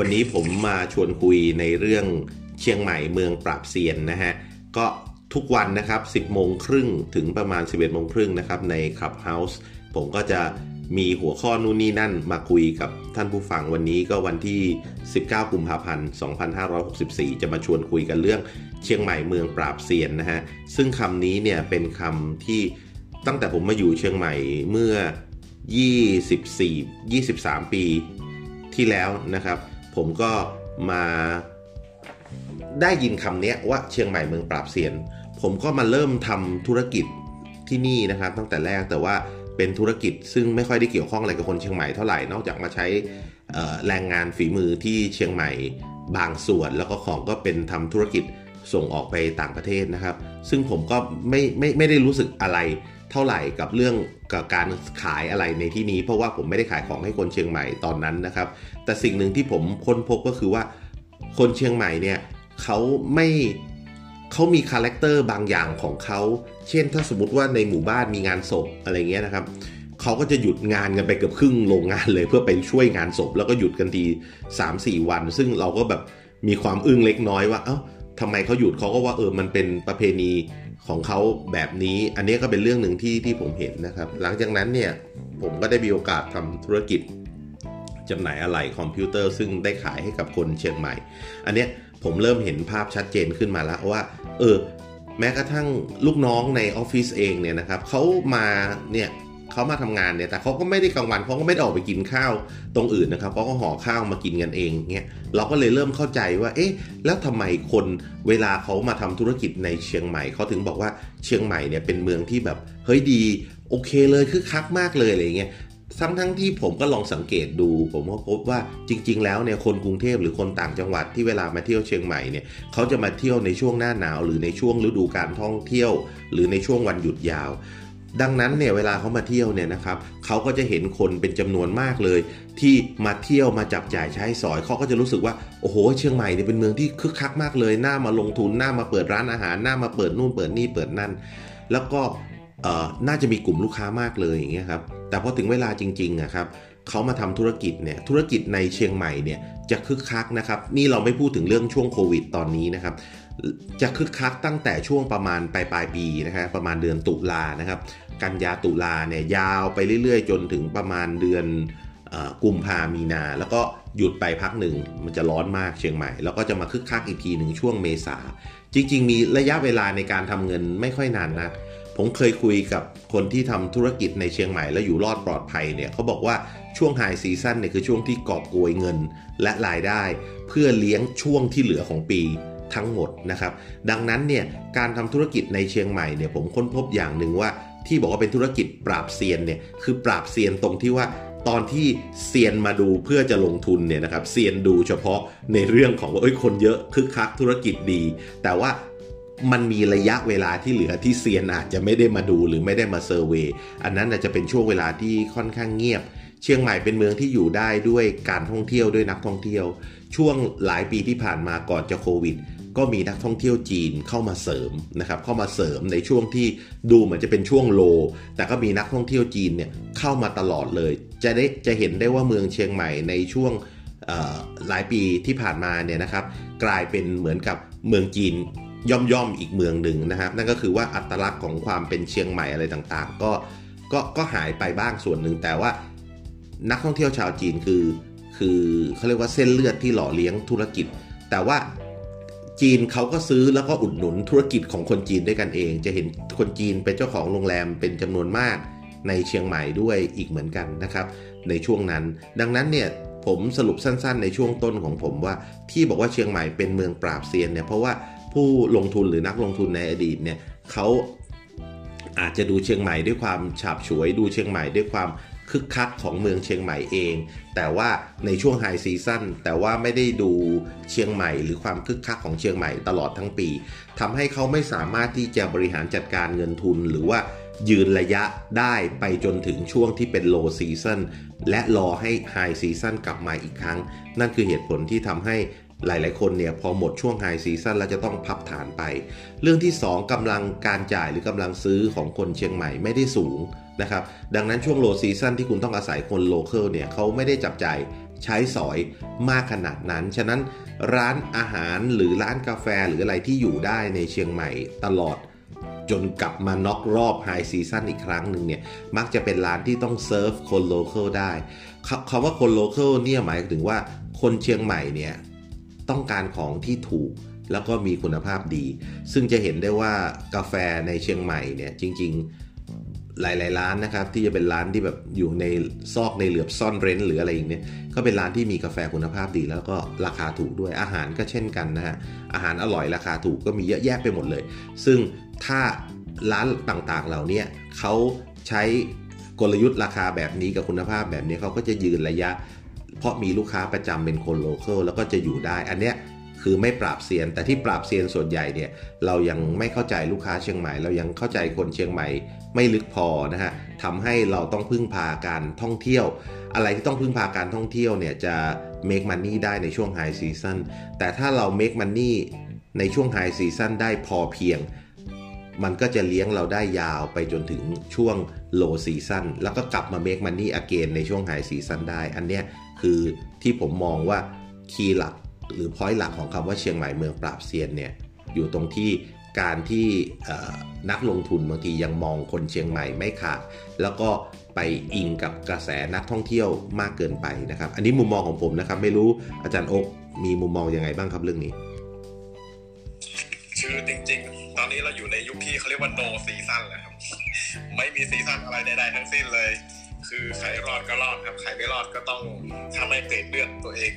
วันนี้ผมมาชวนคุยในเรื่องเชียงใหม่เมืองปราบเซียนนะฮะ ก็ทุกวันนะครับ 10โมงครึ่งถึงประมาณ 11โมงครึ่งนะครับใน Clubhouse ผมก็จะมีหัวข้อนู่นนี่นั่นมาคุยกับท่านผู้ฟังวันนี้ก็วันที่ 19 กุมภาพันธ์ 2564 จะมาชวนคุยกันเรื่องเชียงใหม่เมืองปราบเซียนนะฮะ ซึ่งคำนี้เนี่ยเป็นคำที่ตั้งแต่ผมมาอยู่เชียงใหม่เมื่อ 24 23 ปีที่แล้วนะครับ ผมก็มาได้ยินคำนี้ว่าเชียงใหม่เมืองปราบเซียน ผมก็มาเริ่มทำธุรกิจที่นี่นะครับ ตั้งแต่แรกแต่ว่าเป็นธุรกิจซึ่งไม่ค่อยได้เกี่ยวข้องอะไรกับคนเชียงใหม่เท่าไหร่นอกจากมาใช้แรงงานฝีมือที่เชียงใหม่บางส่วน แล้วก็ของก็เป็นทำธุรกิจส่งออกไปต่างประเทศนะครับ ซึ่งผมก็ไม่ไม่ไม่ได้รู้สึกอะไร เท่าไหร่กับเรื่องกับการขายอะไรในที่นี้ เพราะว่าผมไม่ได้ขายของให้คนเชียงใหม่ตอนนั้นนะครับ แต่สิ่งหนึ่งที่ผมค้นพบก็คือว่าคนเชียงใหม่เนี่ยเขาไม่เขามี character บางอย่างของเขาเช่นถ้าสมมติว่าในหมู่บ้านมีงานศพอะไรเงี้ยนะครับเขาก็จะหยุดงานกันไปเกือบครึ่งโรงงานเลยเพื่อไปช่วยงานศพแล้วก็หยุดกันที3-4 วัน ซึ่งเราก็แบบมีความอึ้งเล็กน้อยว่าเอา้าทำไมเขาหยุดเขาก็ว่าเออมันเป็นประเพณี ของเขาแบบนี้ อันนี้ก็เป็นเรื่องหนึ่งที่ที่ผมเห็นนะครับ หลังจากนั้นเนี่ยผมก็ได้มีโอกาสทำธุรกิจจำหน่ายอะไหล่คอมพิวเตอร์ซึ่งได้ขายให้กับคนเชียงใหม่ อันเนี้ยผมเริ่มเห็นภาพชัดเจนขึ้นมาแล้วว่า เออ แม้กระทั่งลูกน้องในออฟฟิศเองเนี่ยนะครับเขามาเนี่ย เขามาทำงานเนี่ยแต่เขาก็ไม่ได้กลางวันเขาก็ไม่ได้ออกไปกินข้าวตรงอื่นนะครับเขาก็ห่อข้าวมากินกันเองเนี่ยเราก็เลยเริ่มเข้าใจว่า เอ๊ะ แล้วทำไมคนเวลาเขามาทำธุรกิจในเชียงใหม่เขาถึงบอกว่าเชียงใหม่เนี่ยเป็นเมืองที่แบบเฮ้ยดีโอเคเลยคือคักมากเลยอะไรเงี้ยทั้งทั้งที่ผมก็ลองสังเกตดู ผมก็พบว่าจริง ๆ แล้วเนี่ยคนกรุงเทพหรือคนต่างจังหวัดที่เวลามาเที่ยวเชียงใหม่เนี่ยเขาจะมาเที่ยวในช่วงหน้าหนาว หรือในช่วงฤดูการท่องเที่ยว หรือในช่วงวันหยุดยาว ดังนั้นเนี่ยเวลาเขามาเที่ยวเนี่ยนะครับเขาก็จะเห็นคนเป็นจำนวนมากเลย ที่มาเที่ยวมาจับจ่ายใช้สอยเขาก็จะรู้สึกว่าโอ้โห เชียงใหม่เนี่ยเป็นเมืองที่คึกคักมากเลยน่ามาลงทุนน่ามาเปิดร้านอาหารน่ามาเปิดนู่นเปิดนี่เปิดนั่น แล้วก็น่าจะมีกลุ่มลูกค้ามากเลยอย่างเงี้ยครับแต่พอถึงเวลาจริงๆนะครับเขามาทำธุรกิจเนี่ยธุรกิจในเชียงใหม่เนี่ยจะคึกคักนะครับนี่เราไม่พูดถึงเรื่องช่วงโควิดตอนนี้นะครับ จะคึกคักตั้งแต่ช่วงประมาณปลายปลายปีนะครับประมาณเดือนตุลานะครับ กันยาตุลาเนี่ยยาวไปเรื่อยๆ จนถึงประมาณเดือนกุมภามีนา แล้วก็หยุดไปพักหนึ่งมันจะร้อนมากเชียงใหม่ แล้วก็จะมาคึกคักอีกทีหนึ่งช่วงเมษา จริง ๆ มีระยะเวลาในการทำเงินไม่ค่อยนานนะักผมเคยคุยกับคนที่ทำธุรกิจในเชียงใหม่แล้วอยู่รอดปลอดภัยเนี่ยเขาบอกว่าช่วงไฮซีซั่นเนี่ยคือช่วงที่กอบโกยเงินและรายได้ เพื่อเลี้ยงช่วงที่เหลือของปี ทั้งหมดนะครับ ดังนั้นเนี่ยการทำธุรกิจในเชียงใหม่เนี่ยผมค้นพบอย่างหนึ่งว่า ที่บอกว่าเป็นธุรกิจปราบเซียนเนี่ยคือปราบเซียนตรงที่ว่าตอนที่เซียนมาดูเพื่อจะลงทุนเนี่ยนะครับเซียนดูเฉพาะในเรื่องของว่าเอ้ยคนเยอะคึกคักธุรกิจดี แต่ว่ามันมีระยะเวลาที่เหลือที่เซียนอาจจะไม่ได้มาดูหรือไม่ได้มาเซอร์เวยอันนั้นอาจจะเป็นช่วงเวลาที่ค่อนข้างเงียบ เชียงใหม่เป็นเมืองที่อยู่ได้ด้วยการท่องเที่ยวด้วยนักท่องเที่ยว ช่วงหลายปีที่ผ่านมาก่อนจะโควิด ก็มีนักท่องเที่ยวจีนเข้ามาเสริมนะครับเข้ามาเสริมในช่วงที่ดูเหมือนจะเป็นช่วงโล แต่ก็มีนักท่องเที่ยวจีนเนี่ยเข้ามาตลอดเลย จะได้จะเห็นได้ว่าเมืองเชียงใหม่ในช่วงหลายปีที่ผ่านมาเนี่ยนะครับ กลายเป็นเหมือนกับเมืองจีนย่อมย่อมอีกเมืองหนึ่งนะครับ นั่นก็คือว่าอัตลักษณ์ของความเป็นเชียงใหม่อะไรต่างๆ ก็ก็ก็หายไปบ้างส่วนหนึ่งแต่ว่านักท่องเที่ยวชาวจีนคือ คือเขาเรียกว่าเส้นเลือดที่หล่อเลี้ยงธุรกิจ แต่ว่า จีนเขาก็ซื้อแล้วก็อุดหนุนธุรกิจของคนจีนด้วยกันเอง จะเห็นคนจีนเป็นเจ้าของโรงแรมเป็นจำนวนมากในเชียงใหม่ด้วยอีกเหมือนกันนะครับ ในช่วงนั้น ดังนั้นเนี่ยผมสรุปสั้นๆ ในช่วงต้นของผมว่าที่บอกว่าเชียงใหม่เป็นเมืองปราบเซียนเนี่ยเพราะว่าผู้ลงทุนหรือนักลงทุนในอดีตเนี่ยเขาอาจจะดูเชียงใหม่ด้วยความฉาบฉวยดูเชียงใหม่ด้วยความ คึกคักของเมืองเชียงใหม่เอง แต่ว่าในช่วง high season แต่ว่าไม่ได้ดูเชียงใหม่ หรือความคึกคักของเชียงใหม่ตลอดทั้งปีทำให้เขาไม่สามารถที่จะบริหารจัดการเงินทุนหรือว่ายืนระยะได้ไปจนถึงช่วงที่เป็น low season และรอให้ high season กลับมาอีกครั้ง นั่นคือเหตุผลที่ทำให้หลาย ๆ คนเนี่ยพอหมดช่วง high season แล้วจะต้องพับฐานไป เรื่องที่ 2กำลังการจ่ายหรือกำลังซื้อของคนเชียงใหม่ไม่ได้สูง นะครับดังนั้นช่วง low season ที่คุณต้องอาศัยคน local เนี่ยเขาไม่ได้จับจ่ายใช้สอยมากขนาดนั้น ฉะนั้นร้านอาหารหรือร้านกาแฟหรืออะไรที่อยู่ได้ในเชียงใหม่ตลอด จนกลับมาน็อกรอบ high season อีกครั้งหนึ่งเนี่ยมักจะเป็นร้านที่ต้องเซิร์ฟคน local ได้คำว่าคน local เนี่ยหมายถึงว่าคนเชียงใหม่เนี่ยต้องการของที่ถูกแล้วก็มีคุณภาพดี ซึ่งจะเห็นได้ว่ากาแฟในเชียงใหม่เนี่ยจริง ๆ หลาย ๆ ร้านนะครับ ที่จะเป็นร้านที่แบบอยู่ในซอกในเหลือบซ่อนเร้นหรืออะไรอย่างเนี้ยก็เป็นร้านที่มีกาแฟคุณภาพดี แล้วก็ราคาถูกด้วยอาหารก็เช่นกันนะฮะอาหารอร่อยราคาถูกก็มีเยอะแยะไปหมดเลย ซึ่งถ้าร้านต่างๆเหล่านี้เขาใช้กลยุทธ์ราคาแบบนี้กับคุณภาพแบบนี้เขาก็จะยืนระยะ เพราะมีลูกค้าประจำเป็นคน local แล้วก็จะอยู่ได้อันเนี้ย คือไม่ปราบเซียน แต่ที่ปราบเซียนส่วนใหญ่เนี่ยเรายังไม่เข้าใจลูกค้าเชียงใหม่ เรายังเข้าใจคนเชียงใหม่ไม่ลึกพอนะฮะทำให้เราต้องพึ่งพาการท่องเที่ยว อะไรที่ต้องพึ่งพาการท่องเที่ยวเนี่ยจะ make money ได้ในช่วง high season แต่ถ้าเรา make money ในช่วง high season ได้พอเพียง มันก็จะเลี้ยงเราได้ยาวไปจนถึงช่วง low season แล้วก็กลับมา make money again ในช่วง high season ได้ อันเนี้ยคือที่ผมมองว่าคีย์หลัก หรือพอยต์หลักของคำว่าเชียงใหม่เมืองปราบเซียนเนี่ยอยู่ตรงที่การที่นักลงทุนบางทียังมองคนเชียงใหม่ไม่ขาด แล้วก็ไปอิงกับกระแสนักท่องเที่ยวมากเกินไปนะครับ อันนี้มุมมองของผมนะครับ ไม่รู้อาจารย์อกมีมุมมองยังไงบ้างครับเรื่องนี้คือจริงๆ ตอนนี้เราอยู่ในยุคที่เขาเรียกว่า no season แล้วครับ ไม่มีซีซันอะไรใดๆทั้งสิ้นเลย คือใครรอดก็รอดครับ ใครไม่รอดก็ต้องถ้าไม่เกรดเลือดตัวเอง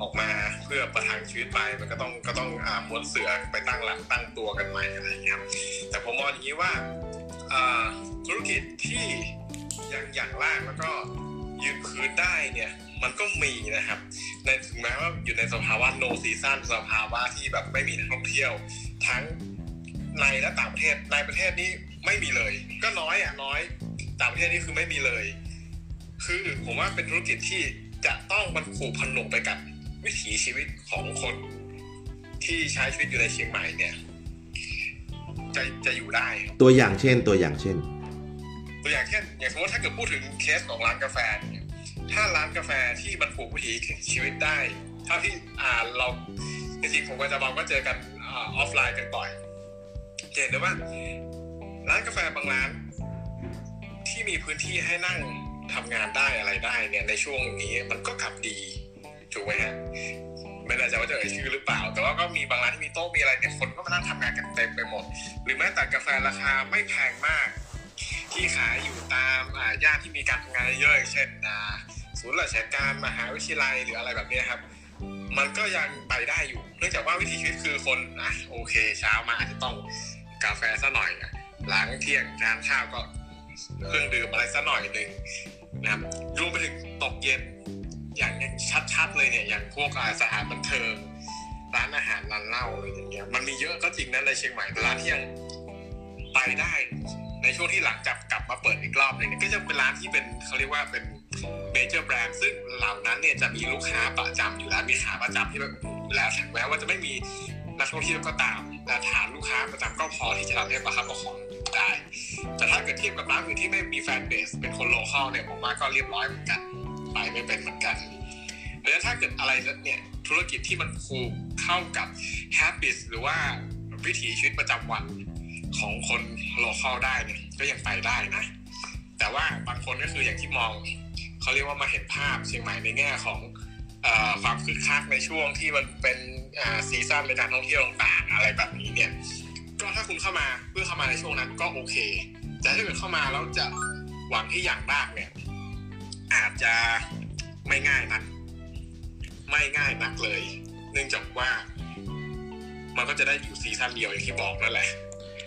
ออกมาเพื่อประทังชีวิตไปมันก็ต้องก็ต้องอ่าม้วนเสือไปตั้งหลักตั้งตัวกันใหม่อะไรอย่างเงี้ยแต่ผมมองอย่างนี้ว่าธุรกิจที่ยังอย่างแรกแล้วก็ยืนพื้นได้เนี่ยมันก็มีนะครับในถึงแม้ว่าอยู่ในสภาวะ no season สภาวะที่แบบไม่มีนักท่องเที่ยว ทั้งในและต่างประเทศในประเทศนี้ไม่มีเลย ก็น้อยอะน้อย ต่างประเทศนี่คือไม่มีเลย คือผมว่าเป็นธุรกิจที่จะต้องมันผูกพันลงไปกับวิถีชีวิตของคนที่ใช้ชีวิตอยู่ในเชียงใหม่เนี่ย จะจะอยู่ได้ ตัวอย่างเช่น ตัวอย่างเช่น ตัวอย่างเช่น อย่างสมมติถ้าเกิดพูดถึงเคสของร้านกาแฟเนี่ยถ้าร้านกาแฟที่มันผูกวิถีชีวิตได้เท่าที่อ่าเราจริงๆผมกับจะบอกก็เจอกันออฟไลน์กันบ่อยเห็นได้ว่า ร้านกาแฟบางร้าน ที่มีพื้นที่ให้นั่งทำงานได้อะไรได้เนี่ยในช่วงนี้มันก็ขับดีถูกไหมฮะไม่แน่ใจว่าจะเอ่ยชื่อหรือเปล่า แต่ว่าก็มีบางร้านที่มีโต๊ะมีอะไรเนี่ยคนก็มานั่งทำงานกันเต็มไปหมด หรือแม้แต่กาแฟราคาไม่แพงมาก ที่ขายอยู่ตามย่านที่มีการทำงานเยอะเช่นศูนย์ราชการมหาวิทยาลัยหรืออะไรแบบนี้ครับ มันก็ยังไปได้อยู่เนื่องจากว่าวิถีชีวิตคือคนอะโอเค เช้ามาอาจจะต้องกาแฟซะหน่อยหลังเที่ยงทานข้าวก็ เครื่องดื่มอะไรสักหน่อยหนึ่งนะครับรวมไปถึงตกเย็นอย่างชัดๆเลยเนี่ยอย่างพวกสถานบันเทิงร้านอาหารร้านเหล้าอะไรอย่างเงี้ยมันมีเยอะก็จริงนะในเชียงใหม่แต่ร้านที่ยังไปได้ในช่วงที่หลังจากกลับมาเปิดอีกรอบหนึ่งก็จะเป็นร้านที่เป็นเขาเรียกว่าเป็น major brand ซึ่งเหล่านั้นเนี่ยจะมีลูกค้าประจำอยู่แล้วมีขาประจำที่แบบแล้วถึงแม้ว่าจะไม่มี นักท่องเที่ยวก็ตามแต่ฐานลูกค้าประจำก็พอที่จะทำให้ประคับประคองได้ แต่ถ้าเกิดเทียบกับร้านอื่นที่ไม่มี fanbase เป็นคน local เนี่ยผมว่าก็เรียบร้อยเหมือนกันไปไม่เป็นเหมือนกันแล้วถ้าเกิดอะไรเนี่ยธุรกิจที่มันผูกเข้ากับ habit หรือว่าวิถีชีวิตประจำวันของคนโลเคอลได้เนี่ยก็ยังไปได้นะ แต่ว่าบางคนก็คืออย่างที่มองเขาเรียกว่ามาเห็นภาพเชียงใหม่ในแง่ของ ความคึกคักในช่วงที่มันเป็นซีซั่นในการท่องเที่ยวต่างๆอะไรแบบนี้เนี่ยก็ถ้าคุณเข้ามาเพื่อเข้ามาในช่วงนั้นก็โอเค แต่ถ้าเกิดเข้ามาแล้วจะหวังที่อย่างมากเนี่ย อาจจะไม่ง่ายนัก ไม่ง่ายนักเลย เนื่องจากว่า มันก็จะได้อยู่ซีซั่นเดียวอย่างที่บอกนั่นแหละ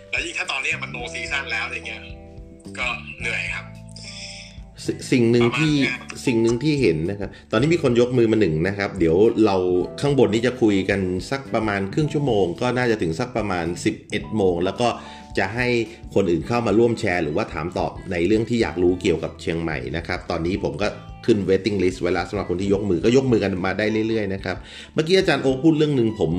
แล้วยิ่งถ้าตอนนี้มันโนซีซั่นแล้วอย่างเงี้ยก็เหนื่อยครับ สิ่งหนึ่งที่สิ่งหนึ่งที่เห็นนะครับ ตอนนี้มีคนยกมือมาหนึ่งนะครับ เดี๋ยวเราข้างบนนี้จะคุยกันสักประมาณครึ่งชั่วโมง ก็น่าจะถึงสักประมาณ 11โมง แล้วก็จะให้คนอื่นเข้ามาร่วมแชร์ หรือว่าถามตอบในเรื่องที่อยากรู้เกี่ยวกับเชียงใหม่นะครับ ตอนนี้ผมก็ขึ้น waiting list ไว้แล้วสำหรับคนที่ยกมือก็ยกมือกันมาได้เรื่อยๆนะครับ เมื่อกี้อาจารย์โอพูดเรื่องหนึ่งผม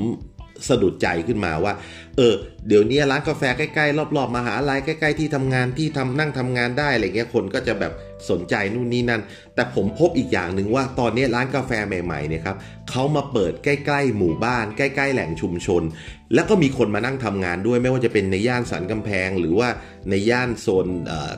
สะดุดใจขึ้นมาว่า เออ เดี๋ยวนี้ร้านกาแฟใกล้ๆรอบๆมหาลัยใกล้ๆที่ทำงานที่ทำนั่งทำงานได้อะไรเงี้ยคนก็จะแบบสนใจนู่นนี่นั่น แต่ผมพบอีกอย่างหนึ่งว่าตอนนี้ร้านกาแฟใหม่ๆเนี่ยครับเขามาเปิดใกล้ ๆ หมู่บ้าน ใกล้ ๆ แหล่งชุมชน แล้วก็มีคนมานั่งทำงานด้วยไม่ว่าจะเป็นในย่านสันกำแพง หรือว่าในย่านโซน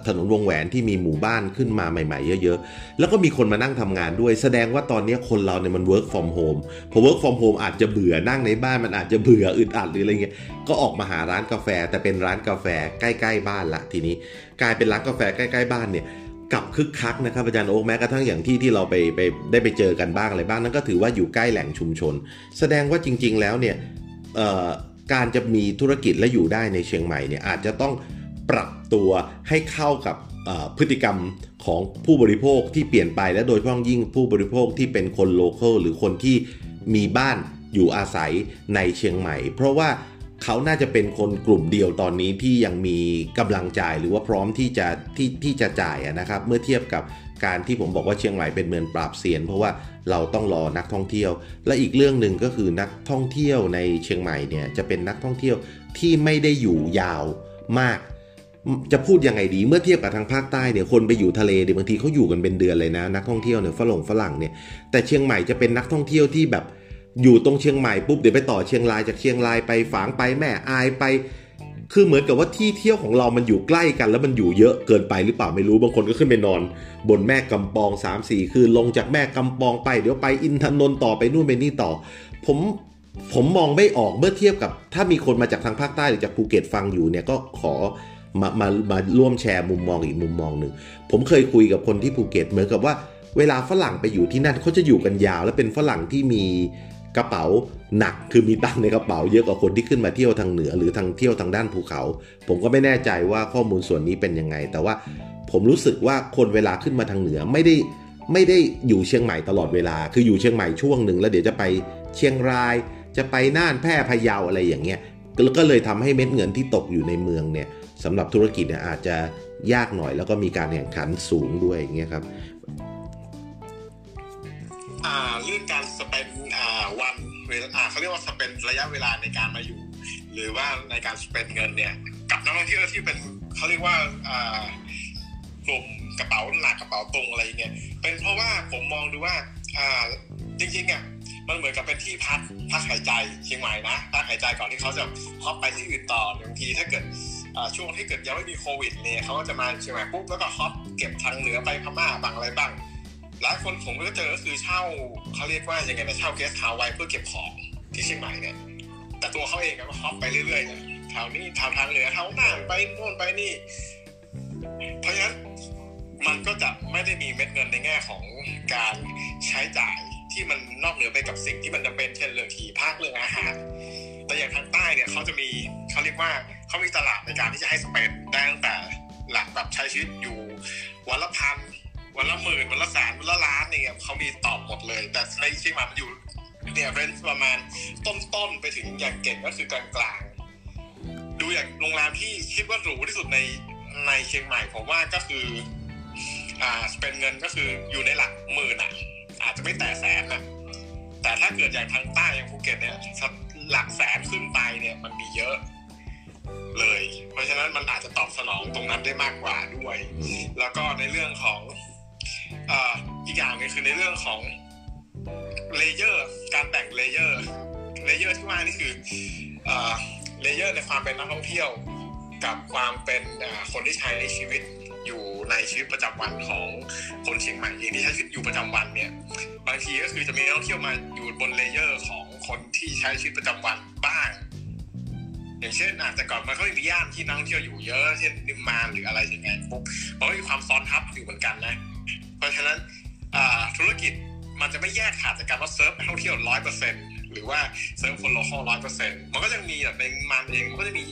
ถนนวงแหวนที่มีหมู่บ้านขึ้นมาใหม่ๆ เยอะๆ แล้วก็มีคนมานั่งทำงานด้วย แสดงว่าตอนนี้คนเราเนี่ยมัน work from home พอ work from home อาจจะเบื่อนั่งในบ้านมันอาจจะเบื่ออึดอัดหรืออะไรเงี้ยก็ออกมาหาร้านกาแฟ แต่เป็นร้านกาแฟใกล้ๆบ้านละทีนี้ กลายเป็นร้านกาแฟใกล้ๆบ้านเนี่ยกับคึกคักนะครับอาจารย์โอ๊กแม้กระทั่งอย่างที่ที่เราไปไปได้ไปเจอกันบ้างอะไรบ้างนั่นก็ถือว่าอยู่ใกล้แหล่งชุมชน แสดงว่าจริง ๆ แล้วเนี่ย การจะมีธุรกิจและอยู่ได้ในเชียงใหม่เนี่ยอาจจะต้องปรับตัวให้เข้ากับพฤติกรรมของผู้บริโภคที่เปลี่ยนไปและโดยเฉพาะยิ่งผู้บริโภคที่เป็นคนโลเคอลหรือคนที่มีบ้านอยู่อาศัยในเชียงใหม่ เพราะว่าเขาน่าจะเป็นคนกลุ่มเดียวตอนนี้ที่ยังมีกำลังจ่ายหรือว่าพร้อมที่จะที่ที่จะจ่ายนะครับ เมื่อเทียบกับ การที่ผมบอกว่าเชียงใหม่เป็นเมืองปราบเซียน เพราะว่าเราต้องรอนักท่องเที่ยว และอีกเรื่องหนึ่งก็คือนักท่องเที่ยวในเชียงใหม่เนี่ยจะเป็นนักท่องเที่ยวที่ไม่ได้อยู่ยาวมาก จะพูดยังไงดีเมื่อเทียบกับทางภาคใต้เนี่ยคนไปอยู่ทะเลเดี๋ยวบางทีเขาอยู่กันเป็นเดือนเลยนะ นักท่องเที่ยวเนี่ยฝรั่งฝรั่งเนี่ยแต่เชียงใหม่จะเป็นนักท่องเที่ยวที่แบบอยู่ตรงเชียงใหม่ปุ๊บเดี๋ยวไปต่อเชียงรายจากเชียงรายไปฝางไปแม่อายไป คือเหมือนกับว่าที่เที่ยวของเรามันอยู่ใกล้กันแล้วมันอยู่เยอะเกินไปหรือเปล่าไม่รู้บางคนก็ขึ้นไปนอน บนแม่กำปอง 3 4 คือลงจากแม่กำปองไปเดี๋ยวไปอินทนนท์ต่อไปนู่นไปนี่ต่อ ผมผมมองไม่ออกเมื่อเทียบกับ ถ้ามีคนมาจากทางภาคใต้หรือจากภูเก็ตฟังอยู่เนี่ยก็ขอมามามาร่วมแชร์มุมมองอีกมุมมองหนึ่งผมเคยคุยกับคนที่ภูเก็ตเหมือนกับว่าเวลาฝรั่งไปอยู่ที่นั่นเขาจะอยู่กันยาว และเป็นฝรั่งที่มี กระเป๋าหนักคือมีตังในกระเป๋าเยอะกว่าคนที่ขึ้นมาเที่ยวทางเหนือหรือทางเที่ยวทางด้านภูเขา ผมก็ไม่แน่ใจว่าข้อมูลส่วนนี้เป็นยังไง แต่ว่าผมรู้สึกว่าคนเวลาขึ้นมาทางเหนือไม่ได้ไม่ได้อยู่เชียงใหม่ตลอดเวลา คืออยู่เชียงใหม่ช่วงหนึ่งแล้วเดี๋ยวจะไปเชียงราย จะไปน่านแพร่พะเยาอะไรอย่างเงี้ยก็เลยทำให้เม็ดเงินที่ตกอยู่ในเมืองเนี่ยสำหรับธุรกิจเนี่ยอาจจะยากหน่อยแล้วก็มีการแข่งขันสูงด้วยอย่างเงี้ยครับ เรื่องการสเปนวันเวลาเขาเรียกว่าสเปนระยะเวลาในการมาอยู่ หรือว่าในการสเปนเงินเนี่ย กับนักท่องเที่ยวที่เป็นเขาเรียกว่ากลุ่มกระเป๋าหนักกระเป๋าตรงอะไรเงี้ยเป็นเพราะว่าผมมองดูว่าจริงๆอะมันเหมือนกับเป็นที่พักพักหายใจเชียงใหม่นะพักหายใจก่อนที่เขาจะฮอปไปที่อื่นต่อบางทีถ้าเกิดช่วงที่เกิดยังไม่มีโควิดเนี่ยเขาก็จะมาเชียงใหม่ปุ๊บแล้วก็ฮอปเก็บทางเหนือไปพม่าบางอะไรบ้าง หลายคนผมก็เจอก็คือเช่าเขาเรียกว่ายังไงนะเช่าเกสต์เฮาส์ไว้เพื่อเก็บของที่เชียงใหม่เนี่ยแต่ตัวเขาเองก็ hop ไปเรื่อยๆนะแถวนี้แถวทางเหนือแถวน่านไปโน่นไปนี่ เพราะฉะนั้นมันก็จะไม่ได้มีเม็ดเงินในแง่ของการใช้จ่ายที่มันนอกเหนือไปกับสิ่งที่มันจำเป็นเช่นเรื่องที่พักเรื่องอาหาร แต่อย่างทางใต้เนี่ยเขาจะมีเขาเรียกว่าเขามีตลาดในการที่จะให้ spend ได้ตั้งแต่หลักแบบใช้ชีวิตอยู่วันละพัน วันละหมื่นวันละแสนวันละล้านเนี่ยเขามีตอบหมดเลย แต่ในเชียงใหม่มันอยู่เนี่ยเรนจ์ประมาณต้นๆไปถึงอย่างเก่งก็คือกลางๆ ดูอย่างโรงแรมที่คิดว่าหรูที่สุดในในเชียงใหม่ผมว่าก็คือ อ่าเป็นเงินก็คืออยู่ในหลักหมื่นอะ อาจจะไม่แต่แสนอะแต่ถ้าเกิดอย่างทางใต้อย่างภูเก็ตเนี่ยหลักแสนขึ้นไปเนี่ยมันมีเยอะเลย เพราะฉะนั้นมันอาจจะตอบสนองตรงนั้นได้มากกว่าด้วย แล้วก็ในเรื่องของ อีกอย่างนึงคือในเรื่องของ layer การแบ่ง layer layer ที่ว่านี่คือ layer ในความเป็นนักท่องเที่ยว กับความเป็นคนที่ใช้ในชีวิตอยู่ในชีวิตประจำวันของคนเชียงใหม่เองที่ใช้ชีวิตอยู่ประจำวันเนี่ยบางทีก็คือจะมีนักท่องเที่ยวมาอยู่บน layer ของคนที่ใช้ชีวิตประจำวันบ้าง อย่างเช่นอาจจะก่อนมันก็มีย่านที่นักท่องเที่ยวอยู่เยอะเช่นนิมมานหรืออะไรอย่างเงี้ยปุ๊บมันก็มีความซ้อนทับอยู่เหมือนกันนะ เพราะฉะนั้นธุรกิจมันจะไม่แยกขาดจากการว่าเซิร์ฟท่องเที่ยวร้อยเปอร์เซ็นต์หรือว่าเซิร์ฟคน local ร้อยเปอร์เซ็นต์มันก็ยังมีแบบในมันเองมันก็จะมี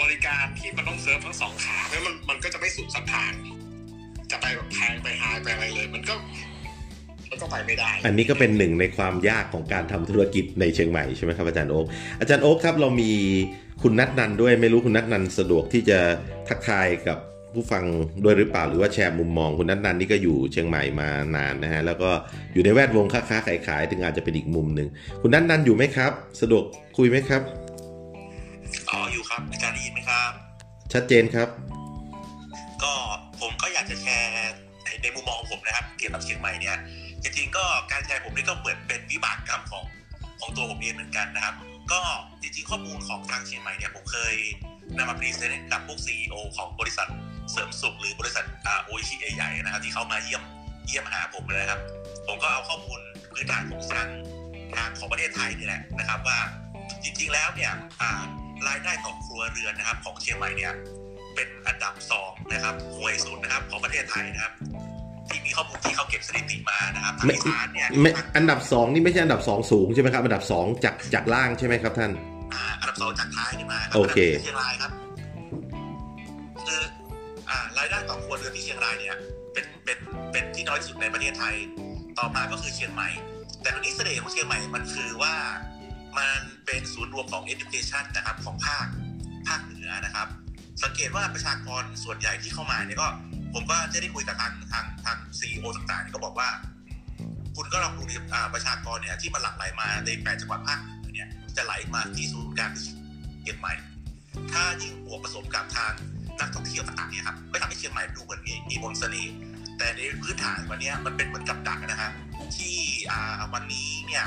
บริการที่มันต้องเซิร์ฟทั้งสองขาเพราะมันมันก็จะไม่สุดสักทางจะไปแบบแพงไป high ไปอะไรเลย มันก็มันก็ไปไม่ได้ อันนี้ก็เป็นหนึ่งในความยากของการทำธุรกิจในเชียงใหม่ใช่ไหมครับอาจารย์โอ๊คอาจารย์โอ๊คครับเรามีคุณนัทนันด้วยไม่รู้คุณนัทนันสะดวกที่จะทักทายกับ ผู้ฟังด้วยหรือเปล่าหรือว่าแชร์มุมมองคุณนัทนันนี่ก็อยู่เชียงใหม่มานานนะฮะแล้วก็อยู่ในแวดวงค้าค้าขายขายถึงอาจจะเป็นอีกมุมหนึ่งคุณนัทนันอยู่ไหมครับ สะดวกคุยไหมครับอ๋ออยู่ครับอาจารย์ได้ยินไหมครับ ชัดเจนครับ ก็ผมก็อยากจะแชร์ไอ้ในมุมมองผมนะครับ เกี่ยวกับเชียงใหม่เนี่ยจริงๆก็การแชร์ผมนี่ก็เหมือนเป็นวิบากกรรมของของตัวผมเองเหมือนกันนะครับ ก็จริงๆข้อมูลของทางเชียงใหม่เนี่ยผมเคยนำมา present กับพวก CEO ของบริษัท เสริมสุขหรือบริษัทโออิชิใหญ่ๆนะครับ ที่เขามาเยี่ยมเยี่ยมหาผมเลยนะครับ ผมก็เอาข้อมูลพื้นฐานของทางทางของประเทศไทยนี่แหละนะครับ ว่าจริงๆแล้วเนี่ยรายได้ต่อครัวเรือนนะครับ ของเชียงใหม่เนี่ยเป็นอันดับสองนะครับห่วยสุดนะครับ ของประเทศไทยนะครับ ที่มีข้อมูลที่เขาเก็บสถิติมานะครับทางอีสานเนี่ยไม่อันดับสองนี่ไม่ใช่อันดับสองสูงใช่ไหมครับอันดับสองจากจากล่างใช่ไหมครับท่านอ่าอันดับสองจากท้ายนี่มาครัโอเคนดับที่เชียงรายครับ เนี่ยเป็นเป็นเป็นที่น้อยที่สุดในประเทศไทย ต่อมาก็คือเชียงใหม่ แต่ตอนนี้เสน่ห์ของเชียงใหม่มันคือว่ามันเป็นศูนย์รวมของ education นะครับของภาคภาคเหนือนะครับ สังเกตว่าประชากรส่วนใหญ่ที่เข้ามาเนี่ยก็ผมก็จะได้คุยกับทางทางทางซีอต่างๆเนี่ยก็บอกว่า คุณก็ลองดูดิประชากรเนี่ยที่มันหลั่งไหลมาในแปดจังหวัดภาคเหนือเนี่ยจะไหลมาที่ศูนย์กางเชียงใหม่ ถ้ายิ่งบวกผสมกับทาง นักท่องเที่ยวต่างๆเนี่ยครับก็ทำให้เชียงใหม่ดูเหมือนมีมีมนต์เสน่ห์แต่ในพื้นฐานวันเนี้ยมันเป็นเหมือนกับดักนะฮะที่อ่าวันนี้เนี่ย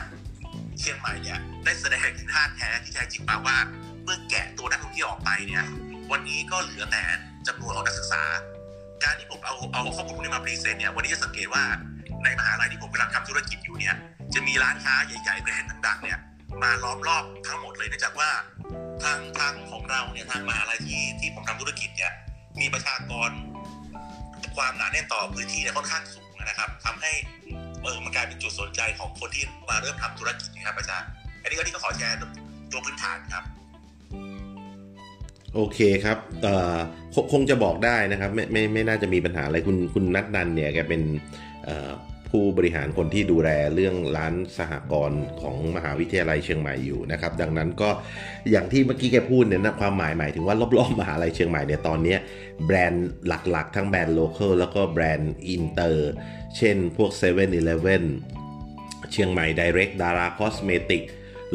เชียงใหม่เนี่ยได้แสดงถึงท่าแท้ที่แท้จริงมาว่าเมื่อแกะตัวนักท่องเที่ยวออกไปเนี่ยวันนี้ก็เหลือแต่จำนวนของนักศึกษา การที่ผมเอาเอาข้อมูลพวกนี้มา present เนี่ยวันนี้จะสังเกตว่าในมหาลัยที่ผมกำลังทำธุรกิจอยู่เนี่ยจะมีร้านค้าใหญ่ๆแบรนด์ดังๆเนี่ยมาล้อมรอบทั้งหมดเลยเนื่องจากว่า ทางทางของเราเนี่ยทางมหาลัยที่ที่ผมทำธุรกิจเนี่ยมีประชากรความหนาแน่นต่อพื้นที่เนี่ยค่อนข้างสูงนะครับทำให้เออมันกลายเป็นจุดสนใจของคนที่มาเริ่มทำธุรกิจนะครับอาจารย์อันนี้ก็ที่ก็ขอแชร์ตัวพื้นฐานครับ โอเคครับเอ่อคคงจะบอกได้นะครับ ไม่ไม่ไม่น่าจะมีปัญหาอะไรคุณคุณนัทนันเนี่ยแกเป็นเอ่อ ผู้บริหารคนที่ดูแลเรื่องร้านสหกรณ์ของมหาวิทยาลัยเชียงใหม่อยู่นะครับ ดังนั้นก็อย่างที่เมื่อกี้แกพูดเนี่ยนะความหมายหมายถึงว่ารอบๆมหาลัยเชียงใหม่เนี่ยตอนนี้แบรนด์หลักๆ ทั้งแบรนด์โลเคอลแล้วก็แบรนด์อินเตอร์เช่นพวก7 e เ e ่ e อเชียงใหม่ Direct ดาราคอสเมติก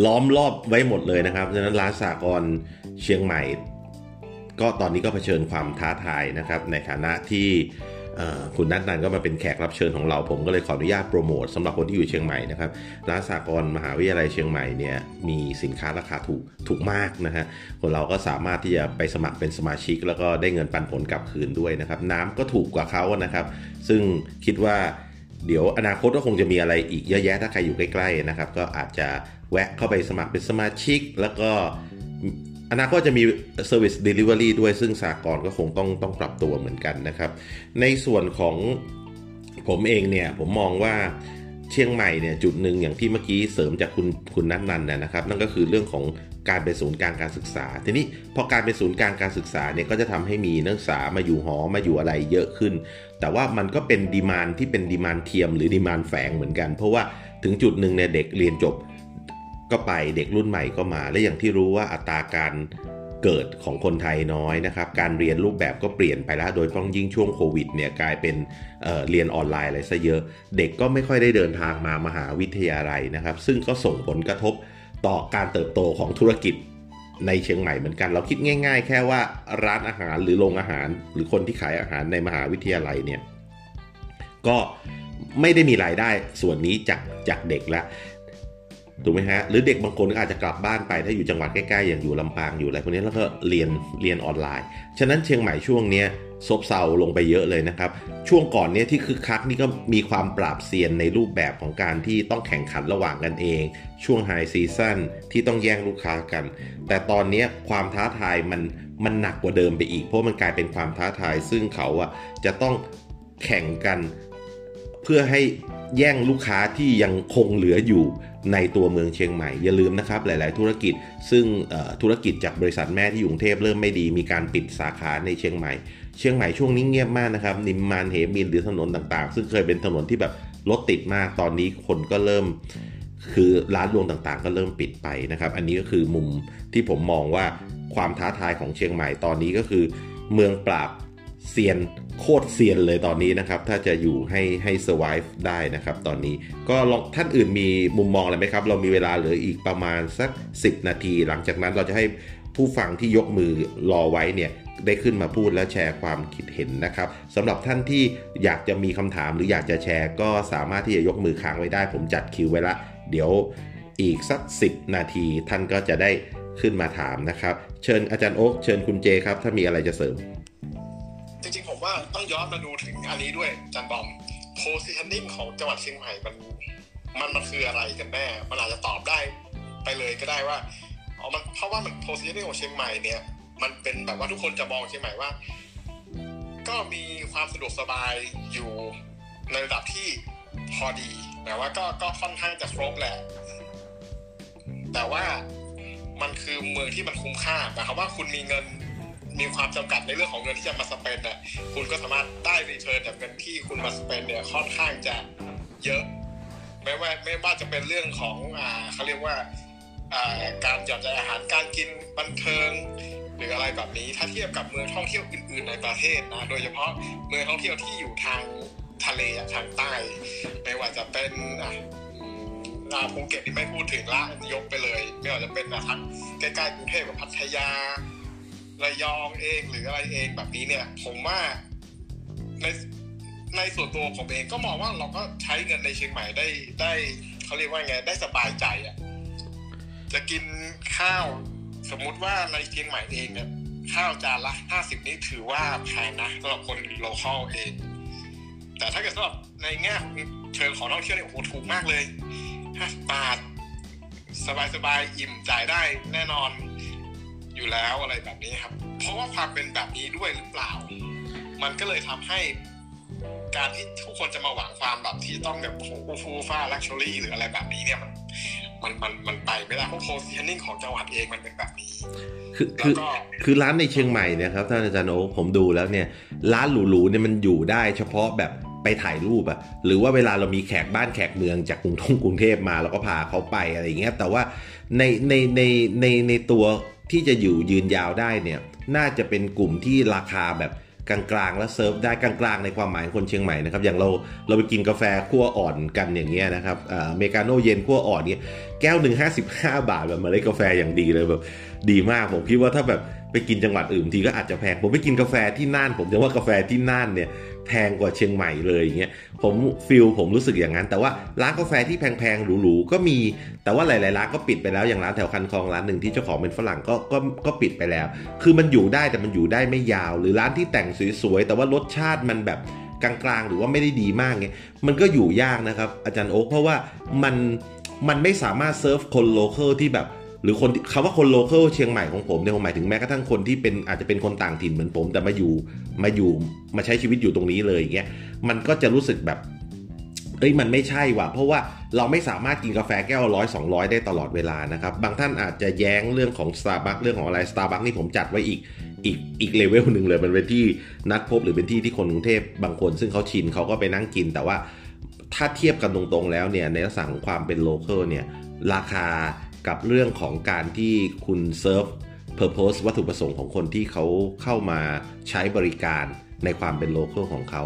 ล้อมรอบไว้หมดเลยนะครับดังนั้นร้านสหกรณ์เชียงใหม่ ก็ตอนนี้ก็เผชิญความท้าทายนะครับในฐานะที่ คุณนัทนันก็มาเป็นแขกรับเชิญของเรา ผมก็เลยขออนุญาตโปรโมทสำหรับคนที่อยู่เชียงใหม่นะครับร้านสากลมหาวิทยาลัยเชียงใหม่เนี่ยมีสินค้าราคาถูกถูกมากนะฮะคนเราก็สามารถที่จะไปสมัครเป็นสมาชิก แล้วก็ได้เงินปันผลกลับคืนด้วยนะครับน้ำก็ถูกกว่าเขานะครับ ซึ่งคิดว่าเดี๋ยวอนาคตก็คงจะมีอะไรอีกเยอะแยะถ้าใครอยู่ใกล้ๆนะครับ ก็อาจจะแวะเข้าไปสมัครเป็นสมาชิก แล้วก็ อนาคตจะมี Service Delivery ด้วยซึ่งสากลก็คงต้องต้องปรับตัวเหมือนกันนะครับ ในส่วนของผมเองเนี่ย ผมมองว่าเชียงใหม่เนี่ยจุดหนึ่งอย่างที่เมื่อกี้เสริมจากคุณคุณนัทนันนะนะครับ นั่นก็คือเรื่องของการเป็นศูนย์กลางการศึกษา ทีนี้พอการเป็นศูนย์กลางการศึกษาเนี่ยก็จะทำให้มีนักศึกษามาอยู่หอมาอยู่อะไรเยอะขึ้น แต่ว่ามันก็เป็น demand ที่เป็น demand เทียมหรือ demand แฝงเหมือนกัน เพราะว่าถึงจุดหนึ่งเนี่ยเด็กเรียนจบ ก็ไปเด็กรุ่นใหม่ก็มา และอย่างที่รู้ว่าอัตราการเกิดของคนไทยน้อยนะครับ การเรียนรูปแบบก็เปลี่ยนไปแล้ว โดยต้องยิ่งช่วงโควิดเนี่ยกลายเป็นเเรียนออนไลน์อะไรซะเยอะ เด็กก็ไม่ค่อยได้เดินทางมามหาวิทยาลัยนะครับ ซึ่งก็ส่งผลกระทบต่อการเติบโตของธุรกิจในเชียงใหม่เหมือนกัน เราคิดง่าย ๆ แค่ว่าร้านอาหารหรือโรงอาหาร หรือคนที่ขายอาหารในมหาวิทยาลัยเนี่ยก็ไม่ได้มีรายได้ส่วนนี้จากจากเด็กแล้ว ถูกไหมฮะหรือเด็กบางคนก็อาจจะกลับบ้านไปถ้าอยู่จังหวัดใกล้ๆอย่างอยู่ลำปางอยู่อะไรพวกนี้แล้วก็เรียนเรียนออนไลน์ ฉะนั้นเชียงใหม่ช่วงเนี้ยซบเซาลงไปเยอะเลยนะครับ ช่วงก่อนเนี้ยที่คึกคักนี่ก็มีความปราบเซียนในรูปแบบของการที่ต้องแข่งขันระหว่างกันเอง ช่วงไฮซีซั่นที่ต้องแย่งลูกค้ากัน แต่ตอนนี้ความท้าทายมันมันหนักกว่าเดิมไปอีก เพราะมันกลายเป็นความท้าทาย ซึ่งเขาอะจะต้องแข่งกันเพื่อให้ แย่งลูกค้าที่ยังคงเหลืออยู่ในตัวเมืองเชียงใหม่ อย่าลืมนะครับ หลาย ๆ ธุรกิจ ซึ่งธุรกิจจากบริษัทแม่ที่อยู่กรุงเทพเริ่มไม่ดี มีการปิดสาขาในเชียงใหม่ เชียงใหม่ช่วงนี้เงียบมากนะครับ นิมมานเหมินหรือถนนต่าง ๆ ซึ่งเคยเป็นถนนที่แบบรถติดมาก ตอนนี้คนก็เริ่ม คือร้านรวงต่าง ๆ ก็เริ่มปิดไปนะครับ อันนี้ก็คือมุมที่ผมมองว่าความท้าทายของเชียงใหม่ตอนนี้ก็คือ เมืองปราบ เซียนโคตรเซียนเลยตอนนี้นะครับ ถ้าจะอยู่ให้ให้ survive ได้นะครับ ตอนนี้ก็ลองท่านอื่นมีมุมมองอะไรไหมครับ เรามีเวลาเหลืออีกประมาณสัก 10 นาที หลังจากนั้นเราจะให้ผู้ฟังที่ยกมือรอไว้เนี่ยได้ขึ้นมาพูดและแชร์ความคิดเห็นนะครับสำหรับท่านที่อยากจะมีคำถามหรืออยากจะแชร์ ก็สามารถที่จะยกมือค้างไว้ได้ ผมจัดคิวไว้ละ เดี๋ยวอีกสัก 10 นาที ท่านก็จะได้ขึ้นมาถามนะครับ เชิญอาจารย์โอ๊คเชิญคุณเจครับ ถ้ามีอะไรจะเสริม ว่าต้องย้อนมาดูถึงอันนี้ด้วยจันบอม positioning ของจังหวัดเชียงใหม่มันมันมันคืออะไรกันแน่ มันอาจจะตอบได้ไปเลยก็ได้ว่าอ๋อมันเพราะว่ามัน positioning ของเชียงใหม่เนี่ย มันเป็นแบบว่าทุกคนจะมองเชียงใหม่ว่า ก็มีความสะดวกสบายอยู่ในระดับที่พอดีแต่ว่าก็ก็ค่อนข้างจะครบแหละ แต่ว่ามันคือเมืองที่มันคุ้มค่าหมายความว่าคุณมีเงิน มีความจำกัดในเรื่องของเงินที่จะมาสเปนเนี่ยคุณก็สามารถได้รีเทิร์นจากเงินที่คุณมาสเปนเนี่ยค่อนข้างจะเยอะ ไม่ว่าไม่ว่าจะเป็นเรื่องของอ่าเขาเรียกว่าอ่าการจัดจ่ายอาหารการกินบันเทิงหรืออะไรแบบนี้ถ้าเทียบกับเมืองท่องเที่ยวอื่น ๆ ในประเทศนะโดยเฉพาะเมืองท่องเที่ยวที่อยู่ทางทะเลทางใต้ ไม่ว่าจะเป็นอ่าภูเก็ตที่ไม่พูดถึงละยกไปเลย ไม่ว่าจะเป็นอะทั้งใกล้ๆกรุงเทพกับพัทยา ระยองเองหรืออะไรเองแบบนี้เนี่ย ผมว่าในในส่วนตัวผมเองก็มองว่าเราก็ใช้เงินในเชียงใหม่ได้ได้เขาเรียกว่าไงได้สบายใจอะ่ะจะกินข้าวสมมุติว่าในเชียงใหม่เองเนี่ยข้าวจานละห้าสิบนี้ถือว่าแพงนะสำหรับคนโลคอลเอง แต่ถ้าเกิดสำหรับในแง่เชิงของท่องเที่ยวเนี่ยโอ้โหถูกมากเลยห้าบาท สบายๆ อิ่มจ่ายได้แน่นอน อยู่แล้วอะไรแบบนี้ครับ เพราะว่าความเป็นแบบนี้ด้วยหรือเปล่า มันก็เลยทำให้การที่ทุกคนจะมาหวังความแบบที่ต้องแบบโอ้โหฟูฟ้า luxury หรืออะไรแบบนี้เนี่ยมันมันมันมันไปไม่ได้เพราะ positioning ของจังหวัดเองมันเป็นแบบนี้ คือแล้คืวอก็คือร้านในเชียงใหม่เนี่ยครับท่านอาจารย์โอ๊คผมดูแล้วเนี่ย ร้านหรูๆเนี่ยมันอยู่ได้เฉพาะแบบไปถ่ายรูปอะหรือว่าเวลาเรามีแขกบ้านแขกเมืองจากกรุงทงกรุงเทพฯมาเราก็พาเขาไปอะไรอย่างเงี้ยแต่ว่าในในในในในตัว ที่จะอยู่ยืนยาวได้เนี่ยน่าจะเป็นกลุ่มที่ราคาแบบกลางๆ แล้วเซิร์ฟได้กลางๆ ในความหมายของคนเชียงใหม่นะครับอย่างเราเราไปกินกาแฟคั่วอ่อนกันอย่างเงี้ยนะครับอเมริกาโน่เย็นคั่วอ่อนเนี่ย แก้วหนึ่งห้าสิบห้าบาทแบบเมาเลยกาแฟอย่างดีเลยแบบ ดีมากผมคิดว่าถ้าแบบไปกินจังหวัดอื่นทีก็อาจจะแพงผมไปกินกาแฟที่น่าน ผมจะว่ากาแฟที่น่านเนี่ยแพงกว่าเชียงใหม่เลยอย่างเงี้ยผมฟิลผมรู้สึกอย่างนั้น แต่ว่าร้านกาแฟที่แพงๆหรูๆก็มี แต่ว่าหลายๆร้านก็ปิดไปแล้วอย่างร้านแถวคันคลองร้านหนึ่งที่เจ้าของเป็นฝรั่งก็ก็ก็ปิดไปแล้ว คือมันอยู่ได้แต่มันอยู่ได้ไม่ยาว หรือร้านที่แต่งสวยๆแต่ว่ารสชาติมันแบบกลางๆ หรือว่าไม่ได้ดีมากเงี้ยมันก็อยู่ยากนะครับอาจารย์โอ๊คเพราะว่ามัน มันไม่สามารถเซิร์ฟคน local ที่แบบ หรือคนคำว่าคน local เชียงใหม่ของผมเนี่ยผมหมายถึงแม้กระทั่งคนที่เป็นอาจจะเป็นคนต่างถิ่นเหมือนผม แต่มาอยู่มาอยู่มาใช้ชีวิตอยู่ตรงนี้เลยอย่างเงี้ยมันก็จะรู้สึกแบบเอ้ยมันไม่ใช่ว่ะเพราะว่าเราไม่สามารถกินกาแฟแก้วร้อยสองร้อยได้ตลอดเวลานะครับ บางท่านอาจจะแย้งเรื่องของ Starbucks เรื่องของอะไร Starbucks นี่ผมจัดไว้อีกอีกอีกเลเวลหนึ่งเลยมันเป็นที่นัดพบหรือเป็นที่ที่คนกรุงเทพบางคน ซึ่งเขาชินเขาก็ไปนั่งกินแต่ว่า ถ้าเทียบกันตรงๆแล้วเนี่ยในลักษณะของความเป็น local เนี่ยราคากับเรื่องของการที่คุณ serve purpose วัตถุประสงค์ของคนที่เขาเข้ามาใช้บริการในความเป็น local ของเขา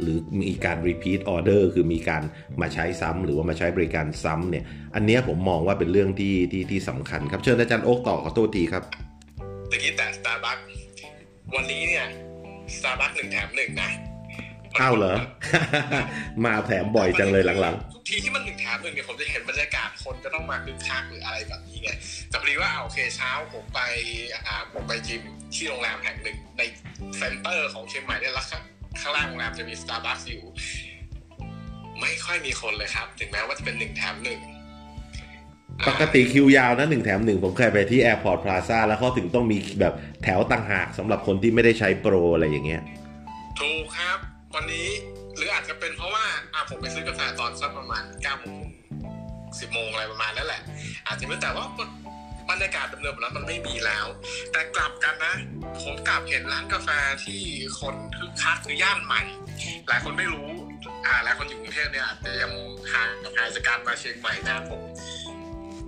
หรือมีการ repeat order คือมีการมาใช้ซ้ำหรือว่ามาใช้บริการซ้ำเนี่ย อันนี้ผมมองว่าเป็นเรื่องที่ที่ที่สำคัญครับ เชิญอาจารย์โอ๊คต่อขอโทษทีครับตะกี้แต่ Starbucks วันนี้เนี่ย Starbucks หนึ่งแถมหนึ่งนะ อ้าวเหรอ มาแถมบ่อยจังเลยหลังทุกทีที่มันหนึ่งแถมหนึ่งเนี่ยผมจะเห็นบรรยากาศคนก็ต้องมาคึกคักหรืออะไรแบบนี้ไงแต่พอดีว่าเอาโอเคเช้าผมไปอ่าผมไปจิมที่โรงแรมแห่งหนึ่งในเซ็นเตอร์ของเชียงใหม่เนี่ยแล้วข้างข้างล่างโรงแรมจะมี Starbucks อยู่ ไม่ค่อยมีคนเลยครับ ถึงแม้ว่าจะเป็นหนึ่งแถมหนึ่งๆปกติคิวยาวนะหนึ่งแถมหนึ่งผมเคยไปที่ Airport Plaza แล้วเขาถึงต้องมีแบบแถวต่างหากสำหรับคนที่ไม่ได้ใช้โปรอะไรอย่างเงี้ยถูกครับ วันนี้หรืออาจจะเป็นเพราะว่าอะผมไปซื้อกาแฟตอนสักประมาณเก้าโมงสิบโมงอะไรประมาณนั้นแหละ อาจจะไม่แต่ว่าบรรยากาศเดิมๆแบบนั้นมันไม่มีแล้ว แต่กลับกันนะ ผมกลับเห็นร้านกาแฟที่คนคึกคักคือย่านใหม่ หลายคนไม่รู้อ่าหลายคนอยู่กรุงเทพเนี่ยอาจจะยังห่างหายจากการมาเชียงใหม่นะผม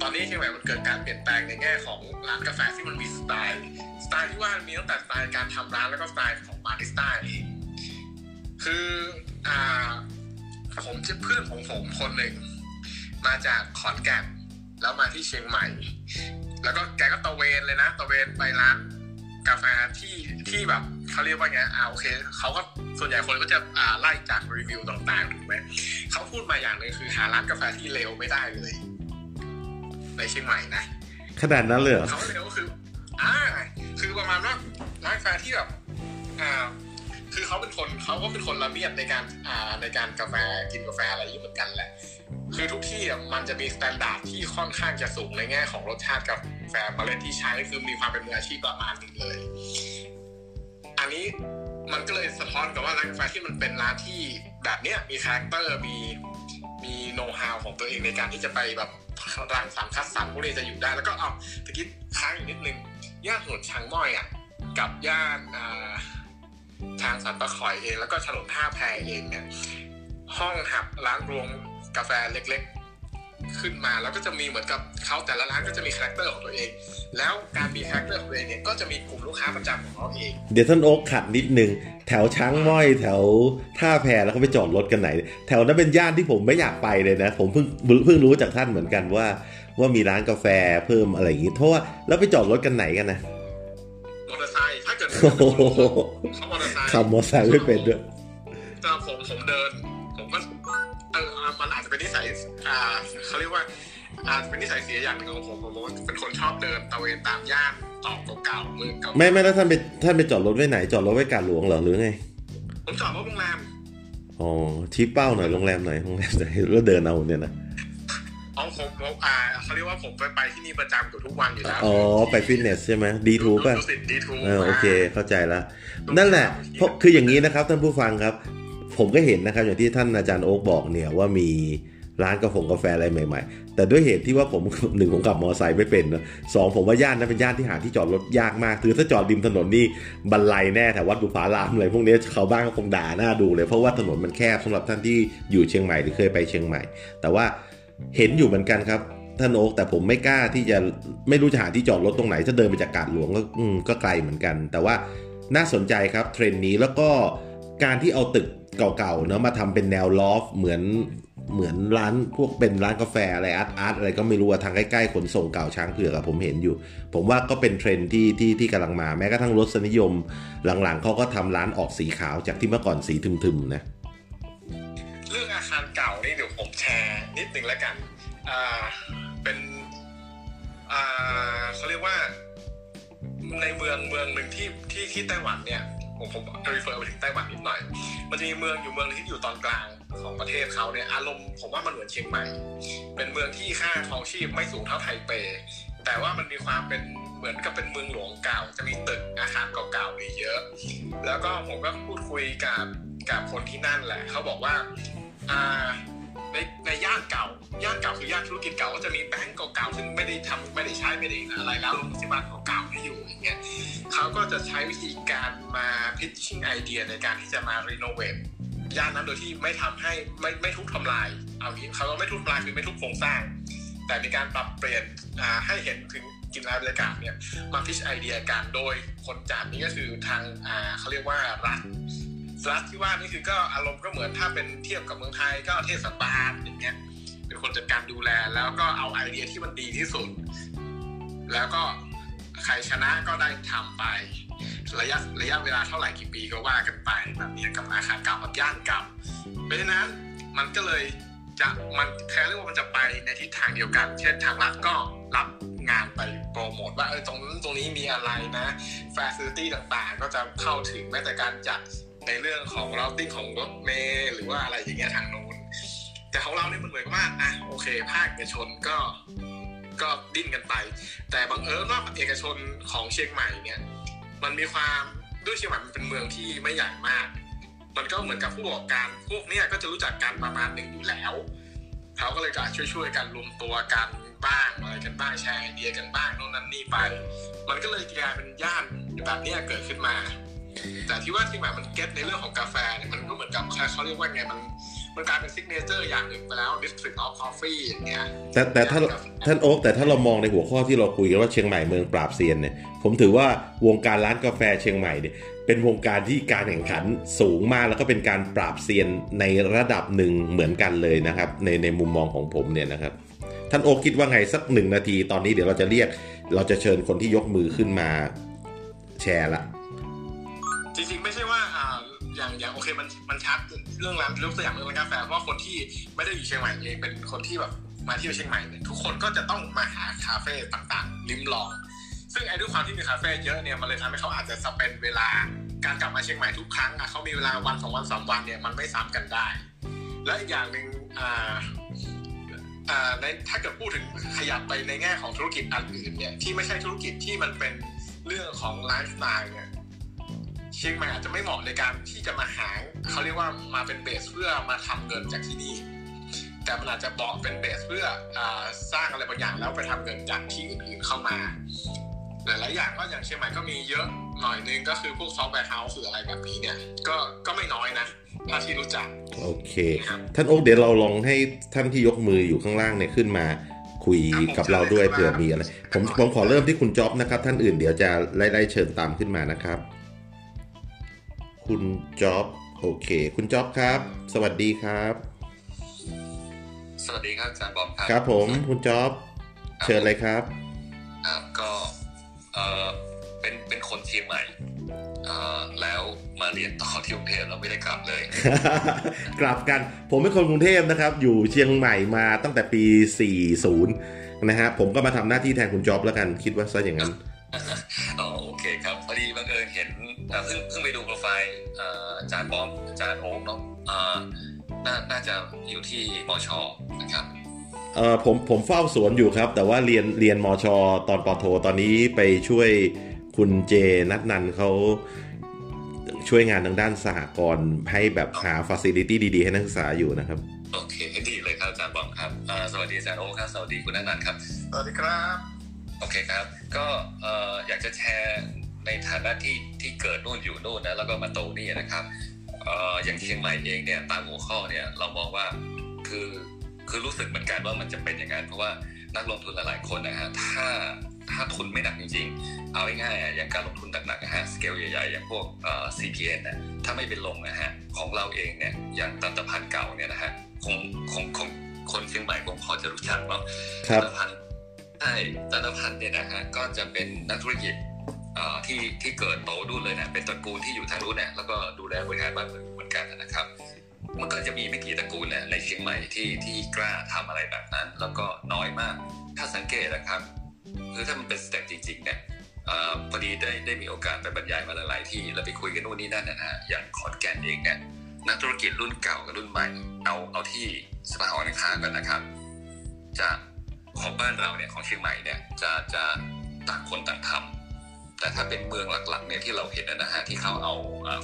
ตอนนี้เชียงใหม่มันเกิดการเปลี่ยนแปลงในแง่ของร้านกาแฟที่มันมีสไตล์สไตล์ที่ว่ามีตั้งแต่สไตล์การทำร้านแล้วก็สไตล์ของบาริสต้าเอง คืออ่าผมจะเพื่อนของผมคนหนึ่ง มาจากขอนแก่นแล้วมาที่เชียงใหม่ แล้วก็แกก็ตะเวนเลยนะตะเวนไปร้านกาแฟที่ที่แบบเขาเรียกว่าไงอ่าโอเคเขาก็ส่วนใหญ่คนก็จะอ่าไล่จากรีวิวต่างๆถูกไหมเขาพูดมาอย่างหนึ่งคือหาร้านกาแฟที่เลวไม่ได้เลย ในเชียงใหม่นะขนาดนั้นเลยเหรอเขาเลวก็คืออ่าคือประมาณว่าร้านกาแฟที่แบบอ่า คือเขาเป็นคนเขาก็เป็นคนละเมียดในการอ่าในการกาแฟกินกาแฟอะไรอย่างนี้เหมือนกันแหละ คือทุกที่อะมันจะมี standard ที่ค่อนข้างจะสูงในแง่ของรสชาติกาแฟเมล็ดที่ใช้คือมีความเป็นมืออาชีพประมาณนึงเลย อันนี้มันก็เลยสะท้อนกับว่าร้านกาแฟที่มันเป็นร้านที่แบบเนี้ยมี character มีมีโน้ตฮาวของตัวเองในการที่จะไปแบบรังสรรค์คัดสรรพวกนี้จะอยู่ได้ แล้วก็เอาตะกี้ค้างอีกนิดนึงย่านถนนช้างม้อยอะกับย่านอ่า ทางสันป่าข่อยเอง แล้วก็ถนนท่าแพเองเนี่ย ห้องหับร้านรวงกาแฟเล็กๆ ขึ้นมาแล้วก็จะมีเหมือนกับเขาแต่ละร้านก็จะมี character ของตัวเอง แล้วการมี character ของตัวเองเนี่ยก็จะมีกลุ่มลูกค้าประจำของเขาเอง เดี๋ยวท่านโอ๊คขัดนิดนึง แถวช้างม้อยแถวท่าแพแล้วเขาไปจอดรถกันไหน แถวนั้นเป็นย่านที่ผมไม่อยากไปเลยนะ ผมเพิ่งเพิ่งรู้จากท่านเหมือนกันว่า ว่ามีร้านกาแฟเพิ่มอะไรอย่างงี้เพราะว่าแล้วไปจอดรถกันไหนกันนะ ขี่มอเตอร์ไซค์ขับมอเตอร์ไซค์ไม่เป็นด้วยแต่ผมผมเดิน ผมก็เอออะมันอาจจะเป็นนิสัยอ่าเขาเรียกว่าอาจจะเป็นนิสัยเสียอย่างหนึ่งของผมผมว่าเป็นคนชอบเดินตระเวนตามย่านตอกเก่าๆเมืองเก่าไม่ไม่แล้วท่านไปท่านไปจอดรถไว้ไหนจอดรถไว้กาดหลวงเหรอหรือไงผมจอดรถโรงแรมอ๋อชี้เป้าหน่อยโรงแรมหน่อยโรงแรมไหนแล้วเดินเอาเนี่ยนะ อ๋อผมผมอ่าเขาเรียกว่าผมไปไปที่นี่ประจำอยู่ทุกวันอยู่แล้ว อ๋อ ไปฟิตเนสใช่ไหมดีทูป่ะดูสิดีทูเออโอเค เข้าใจแล้ว นั่นแหละเพราะคืออย่างนี้นะครับท่านผู้ฟังครับ ผมก็เห็นนะครับอย่างที่ท่านอาจารย์โอ๊กบอกเนี่ยว่ามีร้านกาแฟกาแฟอะไรใหม่ ๆ แต่ด้วยเหตุที่ว่าผมหนึ่งผมขับมอเตอร์ไซค์ไม่เป็นนะสองผมว่าย่านนั้นเป็นย่านที่หาที่จอดรถยากมากคือถ้าจอดริมถนนนี่บันไลแน่แถววัดบุพารามอะไรพวกนี้ชาวบ้านก็คงด่าหน้าดูเลย เพราะว่าถนนมันแคบสำหรับท่านที่อยู่เชียงใหม่หรือเคยไปเชียงใหม่ แต่ว่า เห็นอยู่เหมือนกันครับท่านโอ๊กแต่ผมไม่กล้าที่จะไม่รู้จะหาที่จอดรถตรงไหนถ้าเดินไปจากกาดหลวงก็ก็ไกลเหมือนกัน แต่ว่าน่าสนใจครับเทรนด์นี้แล้วก็การที่เอาตึกเก่าๆเนาะมาทำเป็นแนวลอฟเหมือนเหมือนร้านพวกเป็นร้านกาแฟอะไรอาร์ตอาร์ตอะไรก็ไม่รู้ทางใกล้ๆขนส่งเก่าช้างเผือกอะผมเห็นอยู่ ผมว่าก็เป็นเทรนด์ที่ที่ที่กำลังมาแม้กระทั่งรสนิยม หลังๆเขาก็ทำร้านออกสีขาวจากที่เมื่อก่อนสีทึมๆนะ แชร์นิดหนึ่งแล้วกันอ่าเป็นเขาเรียกว่าในเมืองเมืองหนึ่งที่ที่ที่ไต้หวันเนี่ยผมผมรีเฟอร์ไปถึงไต้หวันนิดหน่อย มันจะมีเมืองอยู่เมืองที่อยู่ตอนกลางของประเทศเขาเนี่ยอารมณ์ผมว่ามันเหมือนเชียงใหม่ เป็นเมืองที่ค่าครองชีพไม่สูงเท่าไทเป แต่ว่ามันมีความเป็นเหมือนกับเป็นเมืองหลวงเก่า จะมีตึกอาคารเก่าๆนี่เยอะ แล้วก็ผมก็พูดคุยกับกับคนที่นั่นแหละ เขาบอกว่าอ่า ในในย่านเก่า ย่านเก่าคือย่านธุรกิจเก่าก็จะมีแบงก์เก่าๆซึ่งไม่ได้ทำไม่ได้ใช้ไม่ได้อะไรแล้วโรงพยาบาลเก่าๆที่อยู่อย่างเงี้ยเขาก็จะใช้วิธีการมาพิชชิ่งไอเดียในการที่จะมารีโนเวทย่านนั้นโดยที่ไม่ทำให้ไม่ไม่ทุบทำลาย เอางี้เขาก็ไม่ทุบทำลายคือไม่ทุบโครงสร้าง แต่มีการปรับเปลี่ยนให้เห็นถึงกินรายบรรยากาศเนี่ยมาพิชไอเดียกันโดยคนจัดนี้ก็คือทางเขาเรียกว่ารัฐ รัฐที่ว่านี่คือก็อารมณ์ก็เหมือนถ้าเป็นเทียบกับเมืองไทยก็เทศบาลอย่างเงี้ยเป็นคนจัดการดูแลแล้วก็เอาไอเดียที่มันดีที่สุด แล้วก็ใครชนะก็ได้ทำไป ระยะระยะเวลาเท่าไหร่กี่ปีก็ว่ากันไปแบบนี้กับอาคารเก่ากับย่านเก่าเพราะฉะนั้นมันก็เลยจะมันแค่เรียกว่ามันจะไปในทิศทางเดียวกัน เช่นทางรัฐก็รับงานไปโปรโมทว่าเออตรงนั้นตรงนี้มีอะไรนะแฟ a ซิลิตี้ต่างๆ ก็จะเข้าถึงแม้แต่การจัด ในเรื่องของเราติ้งของรถเมล์หรือว่าอะไรอย่างเงี้ยทางนู้นแต่ของเราเนี่ยมันเหมือนกับว่าอะโอเค ภาคเอกชนก็ก็ดิ้นกันไป แต่บังเอิญว่าเอกชนของเชียงใหม่เนี่ย มันมีความด้วยเชียงใหม่มันเป็นเมืองที่ไม่ใหญ่มาก มันก็เหมือนกับผู้ประกอบการพวกเนี้ยก็จะรู้จักกันประมาณหนึ่งอยู่แล้วเขาก็เลยจะช่วยๆกันรวมตัวกันบ้างอะไรกันบ้างแชร์ไอเดียกันบ้างโน่นนั่นนี่ไป มันก็เลยกลายเป็นย่านแบบเนี้ยเกิดขึ้นมา แต่ที่ว่าเชียงใหม่มัน get ในเรื่องของกาแฟเนี่ยมันก็เหมือนกับเขาเรียกว่าไงมันมันกลายเป็น signature อย่างหนึ่งไปแล้ว District of Coffee อย่างเงี้ยแต่แต่ถ้าท่านโอ๊คแต่ถ้าเรามองในหัวข้อที่เราคุยกันว่าเชียงใหม่เมืองปราบเซียนเนี่ยผมถือว่าวงการร้านกาแฟเชียงใหม่เนี่ยเป็นวงการที่การแข่งขันสูงมากแล้วก็เป็นการปราบเซียนในระดับหนึ่งเหมือนกันเลยนะครับ ในในมุมมองของผมเนี่ยนะครับท่านโอ๊กคิดว่าไงสักหนึ่งนาทีตอนนี้เดี๋ยวเราจะเรียก เราจะเชิญคนที่ยกมือขึ้นมาแชร์ละ จริงๆ ไม่ใช่ว่าอ่าอย่างอย่างโอเคมันมันชัดเรื่องร้านยกตัวอย่างเรื่องร้านกาแฟเพราะว่าคนที่ไม่ได้อยู่เชียงใหม่เองเป็นคนที่แบบมาเที่ยวเชียงใหม่เนี่ยทุกคนก็จะต้องมาหาคาเฟ่ต่างๆ ลิ้มลอง ซึ่งไอ้ด้วยความที่มีคาเฟ่เยอะเนี่ยมันเลยทำให้เขาอาจจะสเปนเวลาการกลับมาเชียงใหม่ทุกครั้งอะเขามีเวลาวันสองวันสามวันเนี่ยมันไม่ซ้ำกันได้ และอีกอย่างหนึ่งอ่าอ่าในถ้าเกิดพูดถึงขยับไปในแง่ของธุรกิจอันอื่นเนี่ยที่ไม่ใช่ธุรกิจที่มันเป็นเรื่องของไลฟ์สไตล์เนี่ย เชียงใหม่อาจจะไม่เหมาะในการที่จะมาหาเขาเรียกว่ามาเป็นเบสเพื่อมาทำเงินจากที่นี่ แต่มันอาจจะบอกเป็นเบสเพื่ออาสร้างอะไรบางอย่างแล้วไปทำเงินจากที่อื่นๆเข้ามาหลายๆอย่างก็อย่างเชียงใหม่ก็มีเยอะหน่อยนึงก็คือพวก software house หรืออะไรแบบนี้เนี่ย ก็ก็ไม่น้อยนะถ้าที่รู้จัก โอเคครับท่านโอ๊คเดี๋ยวเราลองให้ท่านที่ยกมืออยู่ข้างล่างเนี่ยขึ้นมาคุยกับเราด้วยเผื่อมีอะไร ผมผมขอเริ่มที่คุณจ๊อบนะครับ ท่านอื่นเดี๋ยวจะไล่ไล่เชิญตามขึ้นมานะครับ คุณจ๊อบโอเค คุณจ๊อบครับ สวัสดีครับ สวัสดีครับอาจารย์บอมครับครับผมคุณจ๊อบเชิญเลยครับอ่าก็เออเป็นเป็นคนเชียงใหม่อ่าแล้วมาเรียนต่อที่กรุงเทพแล้วไม่ได้กลับเลย กลับกัน ผมเป็นคนกรุงเทพนะครับ อยู่เชียงใหม่มาตั้งแต่ปี 40 นะฮะผมก็มาทำหน้าที่แทนคุณจ๊อบแล้วกันคิดว่าซะอย่างนั้นอ๋อโอเคครับพอดีบังเอิญเห็นอ่า เพิ่งเพิ่งไปดูโปรไฟล์อ่าอาจารย์บอมอาจารย์โอ๊คเนาะอ่าน่าน่าจะอยู่ที่มชนะครับเออผมผมเฝ้าสวนอยู่ครับ แต่ว่าเรียนเรียนมช ตอนปอโท ตอนนี้ไปช่วยคุณเจนัทนันเขาช่วยงานทางด้านสหกรณ์ให้แบบหาฟ a ซิลิตี้ดี ๆ ให้นักศึกษาอยู่นะครับ โอเคดีเลยครับอาจารย์บอมครับอ่าสวัสดีอาจารย์โอ๊คครับ สวัสดีคุณนันนันท์ครับ สวัสดีครับ โอเคครับ ก็เอ่ออยากจะแชร์ ในฐานะที่ที่เกิดนู่นอยู่นู่นนะแล้วก็มาโตนี่นะครับเอ่ออย่างเชียงใหม่เองเนี่ยตามหัวข้อเนี่ยเรามองว่าคือคือรู้สึกเหมือนกันว่ามันจะเป็นอย่างนั้นเพราะว่านักลงทุนหลายๆคนนะฮะถ้าถ้าทุนไม่หนักจริง ๆ เอาง่ายๆอะอย่างการลงทุนหนักๆนะฮะสเกลใหญ่ๆ อย่างพวกเอ่อ CPN นะถ้าไม่เป็นลงนะฮะของเราเองเนี่ยอย่างตันตพันธ์เก่าเนี่ยนะฮะคงคงคงคนเชียงใหม่คงพอจะรู้จักเนาะครับจันทพันธ์ใช่จันทพันธ์เนี่ยนะฮะก็จะเป็นนักธุรกิจเอ่อ ที่ที่เกิดโตดูนเลยนะเป็นตระกูลที่อยู่ทางนู้นเนี่ยแล้วก็ดูแลบริหารบ้านเมืองเหมือนกันนะครับ มันก็จะมีไม่กี่ตระกูลเนี่ยในเชียงใหม่ที่ที่กล้าทำอะไรแบบนั้น แล้วก็น้อยมาก ถ้าสังเกตนะครับคือถ้ามันเป็นสเต็ปจริงๆเนี่ยพอดีได้ได้มีโอกาสไปบรรยายมาหลายๆที่แล้วไปคุยกันนู่นนี่นั่นนะฮะอย่างขอนแก่นเองเนี่ยนักธุรกิจรุ่นเก่ากับรุ่นใหม่เอาเอาที่สภาหอการค้ากันนะครับจะของบ้านเราเนี่ยของเชียงใหม่เนี่ยจะจะต่างคนต่างทำ แต่ถ้าเป็นเมืองหลักๆเนี่ยที่เราเห็นนะฮะที่เขาเอา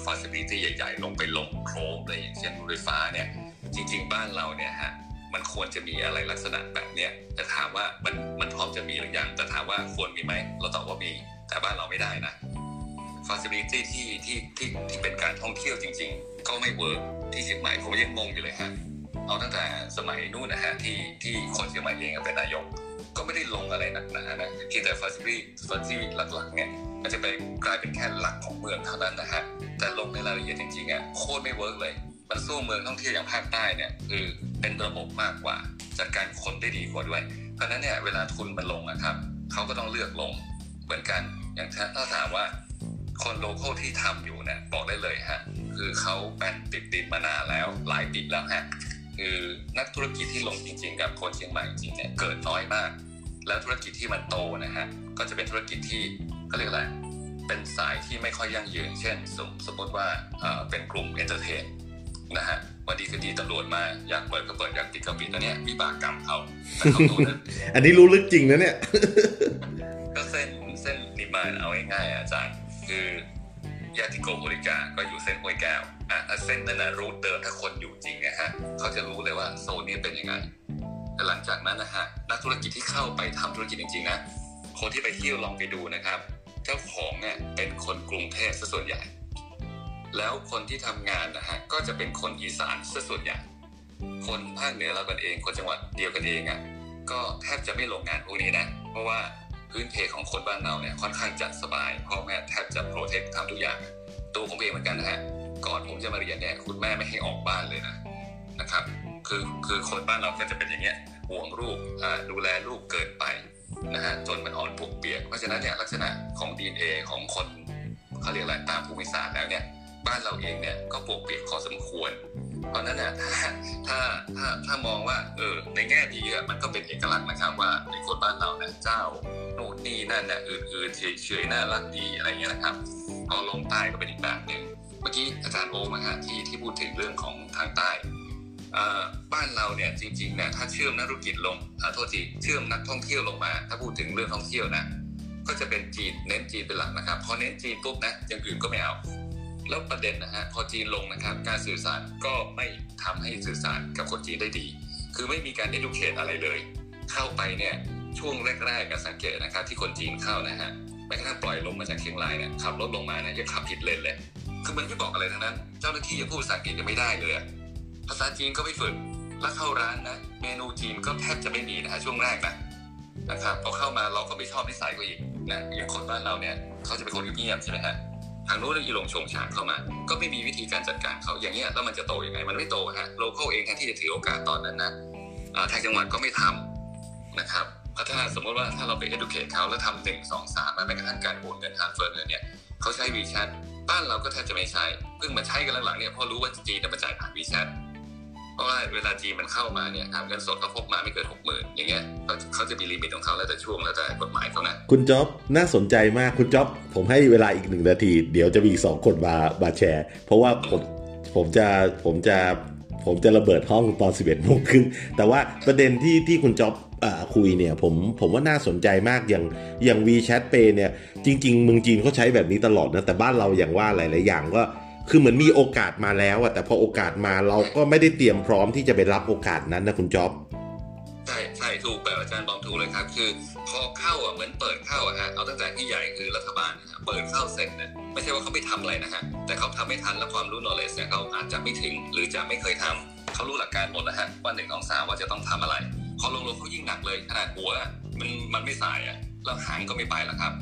facility ใหญ่ๆ ลงไปลงโครมเลยอย่างเช่นรถไฟฟ้าเนี่ยจริง ๆ บ้านเราเนี่ยฮะมันควรจะมีอะไรลักษณะแบบเนี้ยแต่ถามว่ามันมันพร้อมจะมีหรือยังแต่ถามว่าควรมีไหมเราตอบว่ามี แต่บ้านเราไม่ได้นะ facility ที่ที่ที่ที่เป็นการท่องเที่ยวจริง ๆ ก็ไม่ work ที่เชียงใหม่ผมยังงงอยู่เลยฮะเอาตั้งแต่สมัยนู่นนะฮะที่ที่คนเชียงใหม่เองเป็นนายก ก็ไม่ได้ลงอะไรหนักหนานะเพียงแต่ facility facility หลักๆเนี่ยมันจะไปกลายเป็นแค่หลักของเมืองเท่านั้นนะฮะแต่ลงในรายละเอียดจริงๆอะโคตรไม่ work เลยมันสู้เมืองท่องเที่ยวอย่างภาคใต้เนี่ยคือเป็นระบบมากกว่าจัดการคนได้ดีกว่าด้วย เพราะนั้นเนี่ยเวลาทุนมันลงนะครับเขาก็ต้องเลือกลงเหมือนกันอย่างถ้าถ้าถามว่าคน local ที่ทำอยู่เนี่ยบอกได้เลยฮะคือเขาแป้นติดดินมานานแล้วหลายปีแล้วฮะ คือนักธุรกิจที่ลงจริง ๆ กับคนเชียงใหม่จริงๆเนี่ยเกิดน้อยมาก แล้วธุรกิจที่มันโตนะฮะก็จะเป็นธุรกิจที่ก็เรียกอะไรเป็นสายที่ไม่ค่อยยั่งยืน เช่น สมสมมติว่าเอ่อเป็นกลุ่ม entertain นะฮะวันดีคืนดีตำรวจมาอยากเปิดก็เปิดอยากปิดก็ปิดแล้วเนี่ยวิบากกรรมเขาแต่เขาดูนะอันนี้รู้ลึกจริงนะเนี่ย ก็เส้นเส้นนิมานเอาง่ายๆอะอาจารย์คือ ยาติโกโมริการก็อยู่เส้นห้วยแก้วอะเส้นนั้นนะรูทเดิมถ้าคนอยู่จริงนะฮะเขาจะรู้เลยว่าโซนนี้เป็นยังไงแต่หลังจากนั้นนะฮะนักธุรกิจที่เข้าไปทำธุรกิจจริงๆนะคนที่ไปเที่ยวลองไปดูนะครับ เจ้าของเนี่ยเป็นคนกรุงเทพซะส่วนใหญ่ แล้วคนที่ทำงานนะฮะก็จะเป็นคนอีสานซะส่วนใหญ่ คนภาคเหนือเรากันเองคนจังหวัดเดียวกันเองอะก็แทบจะไม่ลงงานพวกนี้นะเพราะว่า พื้นเพของคนบ้านเราเนี่ยค่อนข้างจะสบายพ่อแม่แทบจะโปรเทคทำทุกอย่างตัวผมเองเหมือนกันนะฮะก่อนผมจะมาเรียนเนี่ยคุณแม่ไม่ให้ออกบ้านเลยนะนะครับ คือคือคนบ้านเราก็จะเป็นอย่างเงี้ยห่วงลูกดูแลลูกเกินไปนะฮะจนมันอ่อนปวกเปียก เพราะฉะนั้นเนี่ยลักษณะของ DNA ของคนเขาเรียกอะไรตามภูมิศาสตร์แล้วเนี่ย บ้านเราเองเนี่ยก็ปกเปียกพอสมควร เพราะนั้นน่ะถ้าถ้าถ้าถ้ามองว่าเออในแง่ดีอะมันก็เป็นเอกลักษณ์นะครับว่าในคนบ้านเราเนี่ยเจ้าโน่นนี่นั่นน่ะอื่นๆเฉยๆน่ารักดีอะไรเงี้ยนะครับพอลงใต้ก็เป็นอีกแบบหนึ่งเมื่อกี้อาจารย์โอมาฮะที่ที่พูดถึงเรื่องของทางใต้บ้านเราเนี่ยจริงๆเนี่ยถ้าเชื่อมนักธุรกิจลงโทษทีเชื่อมนักท่องเที่ยวลงมา ถ้าพูดถึงเรื่องท่องเที่ยวนะก็จะเป็นจีนเน้นจีนเป็นหลักนะครับพอเน้นจีนปุ๊บนะอย่างอื่นก็ไม่เอา แล้วประเด็นนะฮะพอจีนลงนะครับ การสื่อสารก็ไม่ทำให้สื่อสารกับคนจีนได้ดี คือไม่มีการได้ดูเคทอะไรเลย เข้าไปเนี่ยช่วงแรกๆกับสังเกตนะครับ ที่คนจีนเข้านะฮะแม้กระทั่งปล่อยลงมาจากเชียงรายเนี่ยขับรถลงมาเนี่ยยังขับผิดเลนเลย คือมันไม่บอกอะไรทั้งนั้น เจ้าหน้าที่ยังพูดภาษาอังกฤษยังไม่ได้เลยภาษาจีนก็ไม่ฝึกแล้วเข้าร้านนะเมนูจีนก็แทบจะไม่มีนะฮะช่วงแรกนะนะครับพอเข้ามาเราก็ไม่ชอบนิสัยก็อีกนะอย่างคนบ้านเราเนี่ยเขาจะเป็นคนเงียบใช่ไหมฮะ ทางโน้นอีหลงชงชางเข้ามา ก็ไม่มีวิธีการจัดการเขาอย่างเงี้ยแล้วมันจะโตยังไง มันไม่โตฮะ local เองแทนที่จะถือโอกาสตอนนั้นนะทางจังหวัดก็ไม่ทำนะครับถ้าสมมติว่าถ้าเราไป educate เขาแล้วทำหนึ่งสองสามแม้กระทั่งการโอนเงินทางเฟิร์นเนี่ยเขาใช้ WeChat บ้านเราก็แทบจะไม่ใช้เพิ่งมาใช้กันหลังๆเนี่ยพอรู้ว่าจีนจะมาจ่ายผ่าน WeChat เพราะว่าเวลาจีนมันเข้ามาเนี่ยทำเงินสดเขาพกมาไม่เกินหกหมื่นอย่างเงี้ยเขาจะมีลิมิตของเขาแล้วแต่ช่วงแล้วแต่กฎหมายเขานะคุณจ๊อบน่าสนใจมากคุณจ๊อบผมให้เวลาอีกหนึ่งนาที เดี๋ยวจะมีสองคนมามาแชร์ เพราะว่าผมผมจะผมจะผมจะระเบิดห้องตอนสิบเอ็ดโมงครึ่งแต่ว่าประเด็นที่ที่คุณจ๊อบคุยเนี่ยผมผมว่าน่าสนใจมากอย่างอย่าง WeChat Pay เนี่ยจริง ๆ เมืองจีนเขาใช้แบบนี้ตลอดนะแต่บ้านเราอย่างว่าหลาย ๆ อย่างก็ คือเหมือนมีโอกาสมาแล้วอะแต่พอโอกาสมาเราก็ไม่ได้เตรียมพร้อมที่จะไปรับโอกาสนั้นนะคุณจ๊อบใช่ใช่ถูกแบบอาจารย์บอกถูกเลยครับ คือพอเข้าอะเหมือนเปิดเข้าอะฮะเอาตั้งแต่ที่ใหญ่คือรัฐบาลเปิดเข้าเสร็จเนี่ยไม่ใช่ว่าเขาไม่ทำอะไรนะฮะแต่เขาทำไม่ทันและความรู้ knowledge เนี่ยเขาอาจจะไม่ถึงหรือจะไม่เคยทำเขารู้หลักการหมดแล้วฮะว่าหนึ่งสองสามว่าจะต้องทำอะไรพอลงลงเขายิ่งหนักเลยขนาดหัวมันมันไม่สายอะแล้วหางก็ไม่ไปแล้วครับ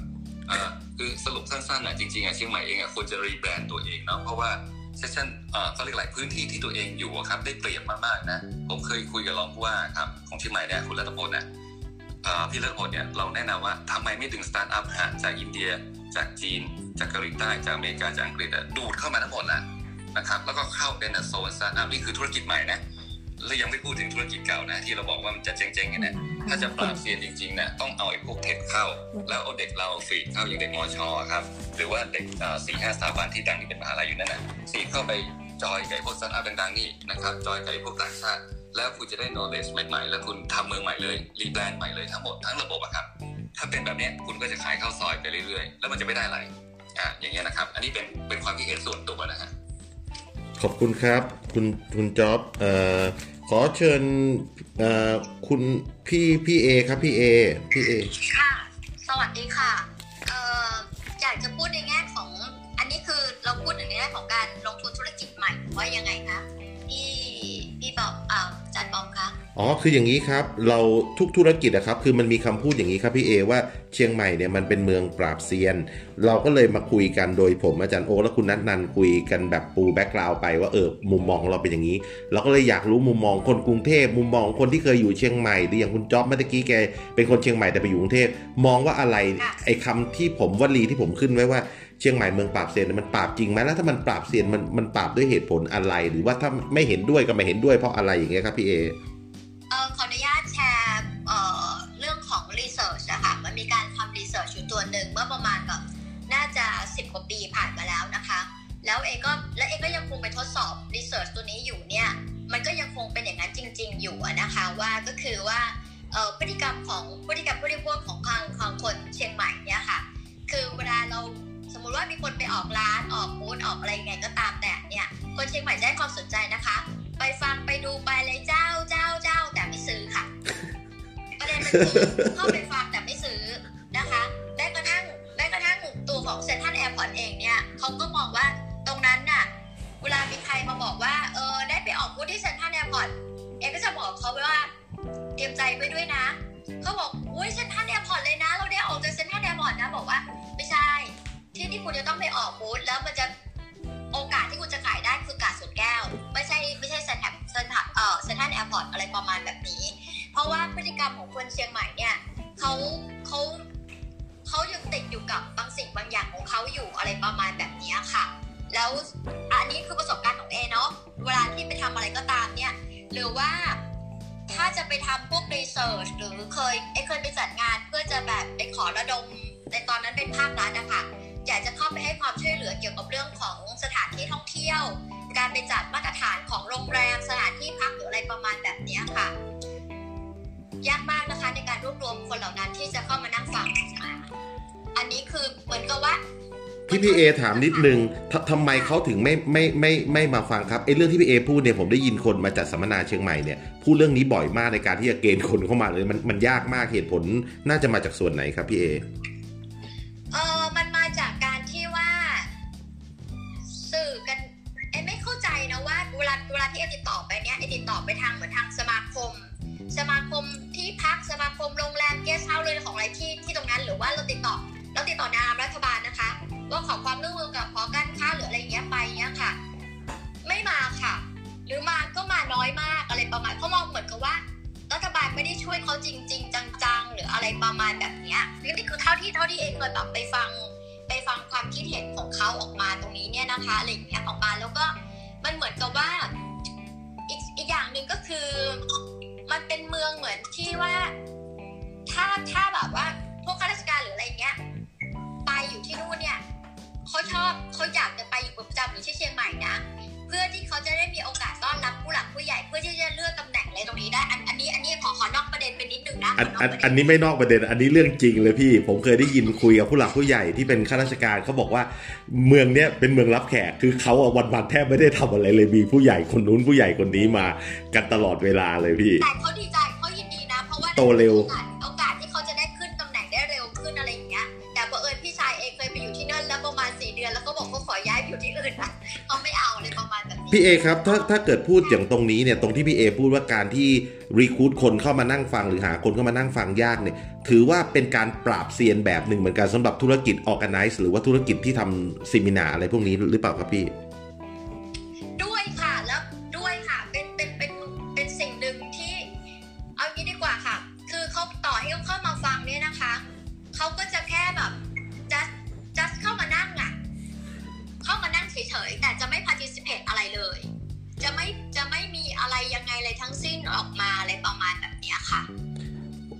คือสรุปสั้นๆนะจริงๆอะเชียงใหม่เองอะควรจะรีแบรนด์ตัวเองเนาะเพราะว่าเซสชั่นเขาเรียกอะไรพื้นที่ที่ตัวเองอยู่ครับได้เปรียบมากๆนะผมเคยคุยกับรองผู้ว่าครับของเชียงใหม่เนี่ยคุณรัตพลเนี่ยพี่รัตพลเนี่ยเราแนะนำว่าทำไมไม่ดึงสตาร์ทอัพฮะจากอินเดีย จากจีน จากเกาหลีใต้จากอเมริกาจากอังกฤษดูดเข้ามาทั้งหมดแล้วนะครับแล้วก็เข้าเป็นโซนสตาร์ทอัพนี่คือธุรกิจใหม่นะ แล้วยังไม่พูดถึงธุรกิจเก่านะ ที่เราบอกว่ามันจะเจ๊งๆเนี่ยถ้าจะปราบเซียนจริงๆเนี่ยต้องเอาไอ้พวก tech เข้า แล้วเอาเด็กเรา feed เข้าอย่างเด็กมอชอครับ หรือว่าเด็กสี่ห้าสถาบันที่ดังที่เป็นมหาลัยอยู่นั่นน่ะสีเข้าไปจอยกับพวกสตาร์ทอัพดังๆนี่นะครับจอยกับพวกต่างชาติแล้วคุณจะได้ knowledge ใหม่ๆ แล้วคุณทำเมืองใหม่เลย rebrand ใหม่เลยทั้งหมดทั้งระบบอะครับ ถ้าเป็นแบบนี้คุณก็จะขายข้าวซอยไปเรื่อยๆ แล้วมันจะไม่ได้อะไรอ่าอย่างเงี้ยนะครับ อันนี้เป็นเป็นความคิดเห็นส่วนตัวนะฮะขอบคุณครับ คุณคุณจ๊อบเอ่อ ขอเชิญคุณพี่พี่เอครับพี่เอพี่เอค่ะ สวัสดีค่ะเอ่ออยากจะพูดในแง่ของ อันนี้คือเราพูดในแง่ของการลงทุนธุรกิจใหม่ว่ายังไงคะพี่พี่บอกอ่า จันบอมคะอ๋อคืออย่างนี้ครับ เราทุกธุรกิจนะครับ คือมันมีคำพูดอย่างนี้ครับพี่เอว่าเชียงใหม่เนี่ยมันเป็นเมืองปราบเซียน เราก็เลยมาคุยกันโดยผมอาจารย์โอและคุณนัทนันคุยกันแบบปูแบ็กกราวไปว่าเออมุมมองเราเป็นอย่างนี้ เราก็เลยอยากรู้มุมมองคนกรุงเทพมุมมองคนที่เคยอยู่เชียงใหม่หรืออย่างคุณจ๊อบเมื่อกี้แกเป็นคนเชียงใหม่แต่ไปอยู่กรุงเทพมองว่าอะไรไอ้คาที่ผมวลีที่ผมขึ้นไว้ว่า เชียงใหม่เมืองปราบเซียนมันปราบจริงไหมแล้วถ้ามันปราบเซียนมันมันปราบด้วยเหตุผลอะไร หรือว่าถ้าไม่เห็นด้วยก็ไม่เห็นด้วยเพราะอะไรอย่างเงี้ยครับพี่เอเออขออนุญาตแชร์เอ่อเรื่องของ research นะคะมันมีการทำ research อยู่ตัวหนึ่งเมื่อประมาณแบบน่าจะสิบกว่าปีผ่านมาแล้วนะคะ แล้วเอก็และเอก็ยังคงไปทดสอบ research ตัวนี้อยู่เนี่ยมันก็ยังคงเป็นอย่างนั้นจริง ๆ อยู่นะคะว่าก็คือว่าพฤติกรรมของพฤติกรรมผู้บริโภคของของของคนเชียงใหม่เนี่ยค่ะ คือเวลาเรา สมมุติว่ามีคนไปออกร้านออกบูธออกอะไรไงก็ตามแต่เนี่ยคนเชียงใหม่จะให้ความสนใจนะคะ ไปฟังไปดูไปเลยเจ้าเจ้าเจ้าแต่ไม่ซื้อค่ะประเด็นคือเข้าไปฟังแต่ไม่ซื้อนะคะแม้กระทั่งแม้กระทั่งตัวของเซ็นทรัลแอร์พอร์ตเองเนี่ยเขาก็มองว่าตรงนั้นน่ะเวลามีใครมาบอกว่าเออได้ไปออกบูธที่เซ็นทรัลแอร์พอร์ตเอก็จะบอกเขาว่าเตรียมใจไว้ด้วยนะเขาบอกอุ้ยเซ็นทรัลแอร์พอร์ตเลยนะ เราได้ออกจากเซ็นทรัลแอร์พอร์ตนะบอกว่า ที่คุณจะต้องไปออกบูธแล้วมันจะโอกาสที่คุณจะขายได้คือกาดสวนแก้ว ไม่ใช่ไม่ใช่เซ็นทรัลเซ็นทรัลเอ่อเซ็นทรัลแอร์พอร์ตอะไรประมาณแบบนี้ เพราะว่าพฤติกรรมของคนเชียงใหม่เนี่ยเขาเขาเขายังติดอยู่กับบางสิ่งบางอย่างของเขาอยู่อะไรประมาณแบบนี้ค่ะ แล้วอันนี้คือประสบการณ์ของเอเนาะเวลาที่ไปทำอะไรก็ตามเนี่ยหรือว่าถ้าจะไปทำพวกรีเสิร์ชหรือเคยเอเคยไปจัดงานเพื่อจะแบบไปขอระดมในตอนนั้นเป็นภาครัฐนะคะ อยากจะเข้าไปให้ความช่วยเหลือเกี่ยวกับเรื่องของสถานที่ท่องเที่ยว การไปจัดมาตรฐานของโรงแรมสถานที่พักหรืออะไรประมาณแบบนี้ค่ะ ยากมากนะคะในการรวบรวมคนเหล่านั้นที่จะเข้ามานั่งฟังอันนี้คือเหมือนกับว่าพี่พี่เอถามนิดนึงททำไมเขาถึงไม่ไม่ไม่ไม่มาฟังครับไอ้เรื่องที่พี่เอพูดเนี่ยผมได้ยินคนมาจัดสัมมนาเชียงใหม่เนี่ยพูดเรื่องนี้บ่อยมากในการที่จะเกณฑ์คนเข้ามาเลยมันมันยากมากเหตุผลน่าจะมาจากส่วนไหนครับพี่เอเออ ต่อไปทางเหมือนทางสมาคม สมาคมที่พักสมาคมโรงแรมเกสต์เฮาส์เลยของอะไรที่ที่ตรงนั้นหรือว่าเราติดต่อเราติดต่อนามรัฐบาลนะคะ ว่าขอความร่วมมือกับหอการค้าหรืออะไรอย่างเงี้ยไปเงี้ยค่ะ ไม่มาค่ะ หรือมาก็มาน้อยมากอะไรประมาณเขามองเหมือนกับว่า รัฐบาลไม่ได้ช่วยเขาจริง ๆ จังๆ หรืออะไรประมาณแบบเนี้ยนี่คือเท่าที่เท่าที่เอเคยแบบไปฟังไปฟังความคิดเห็นของเขาออกมาตรงนี้เนี่ยนะคะอะไรอย่างเงี้ยออกมาแล้วก็มันเหมือนกับว่า หนึ่งก็คือ มันเป็นเมืองเหมือนที่ว่า ถ้าถ้าแบบว่า พวกข้าราชการหรืออะไรเงี้ย ไปอยู่ที่นู่นเนี่ยเขาชอบเขาอยากจะไปอยู่ประจำอยู่ที่เชียงใหม่นะ เพื่อที่เขาจะได้มีโอกาสต้อนรับผู้หลักผู้ใหญ่เพื่อที่จะเลื่อนตำแหน่งอะไรตรงนี้ได้ อันอันนี้อันนี้ขอขอนอกประเด็นไปนิดนึงนะอันขอันกประเด็อันนี้ไม่นอกประเด็น อันนี้เรื่องจริงเลยพี่ ผมเคยได้ยินคุยกับผู้หลักผู้ใหญ่ที่เป็นข้าราชการเขาบอกว่าเมืองเนี้ยเป็นเมืองรับแขกคือเขาอะวันวันๆแทบไม่ได้ทำอะไรเลยมีผู้ใหญ่คนนู้นผู้ใหญ่คนนี้มากันตลอดเวลาเลยพี่แต่เขาดีใจเขายินดีนะเพราะว่าโตเร็ว พี่เอครับถ้าถ้าเกิดพูดอย่างตรงนี้เนี่ยตรงที่พี่เอพูดว่าการที่รีคูดคนเข้ามานั่งฟังหรือหาคนเข้ามานั่งฟังยากเนี่ยถือว่าเป็นการปราบเซียนแบบหนึ่งเหมือนกันสำหรับธุรกิจออแกไนซ์หรือว่าธุรกิจที่ทำซิมินาอะไรพวกนี้หรือเปล่าครับพี่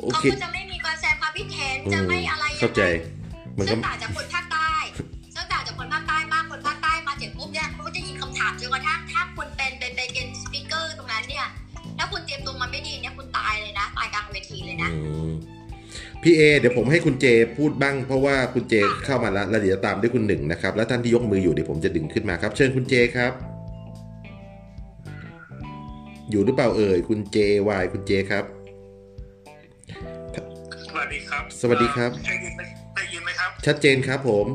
โอเขาเคก็จะไม่มีการแสดงความคิดเห็นอืจะมไม่อะไรยังไงเข้าใจ มันก็ซึ่งต่างจากคนภาคใต้ซึ่งต่างจากคนภาคใต้มากคนภาคใต้มาถึงปุ๊บเนี่ยเขาก็จะยิงคำถามจนกระทั่งถ้าคุณเป็นเป็นเป็นเป็นสปิเกอร์ตรงนั้นเนี่ยถ้าคุณเตรียมตัวมาไม่ดีเนี่ยคุณตายเลยนะตายกลางเวทีเลยนะอืมพี่เอเดี๋ยวผมให้คุณเจพูดบ้างเพราะว่าคุณเจเข้ามาแล้วแล้วเดี๋ยวจะตามด้วยคุณหนึ่งนะครับ แล้วท่านที่ยกมืออยู่เดี๋ยวผมจะดึงขึ้นมาครับ เชิญคุณเจครับ อยู่หรือเปล่าเอ่ยคุณเจวายคุณเจครับส วัสดีครับ สวัสดีครับได้ยินไหมได้ยินไหมครับ ชัดเจนครับผม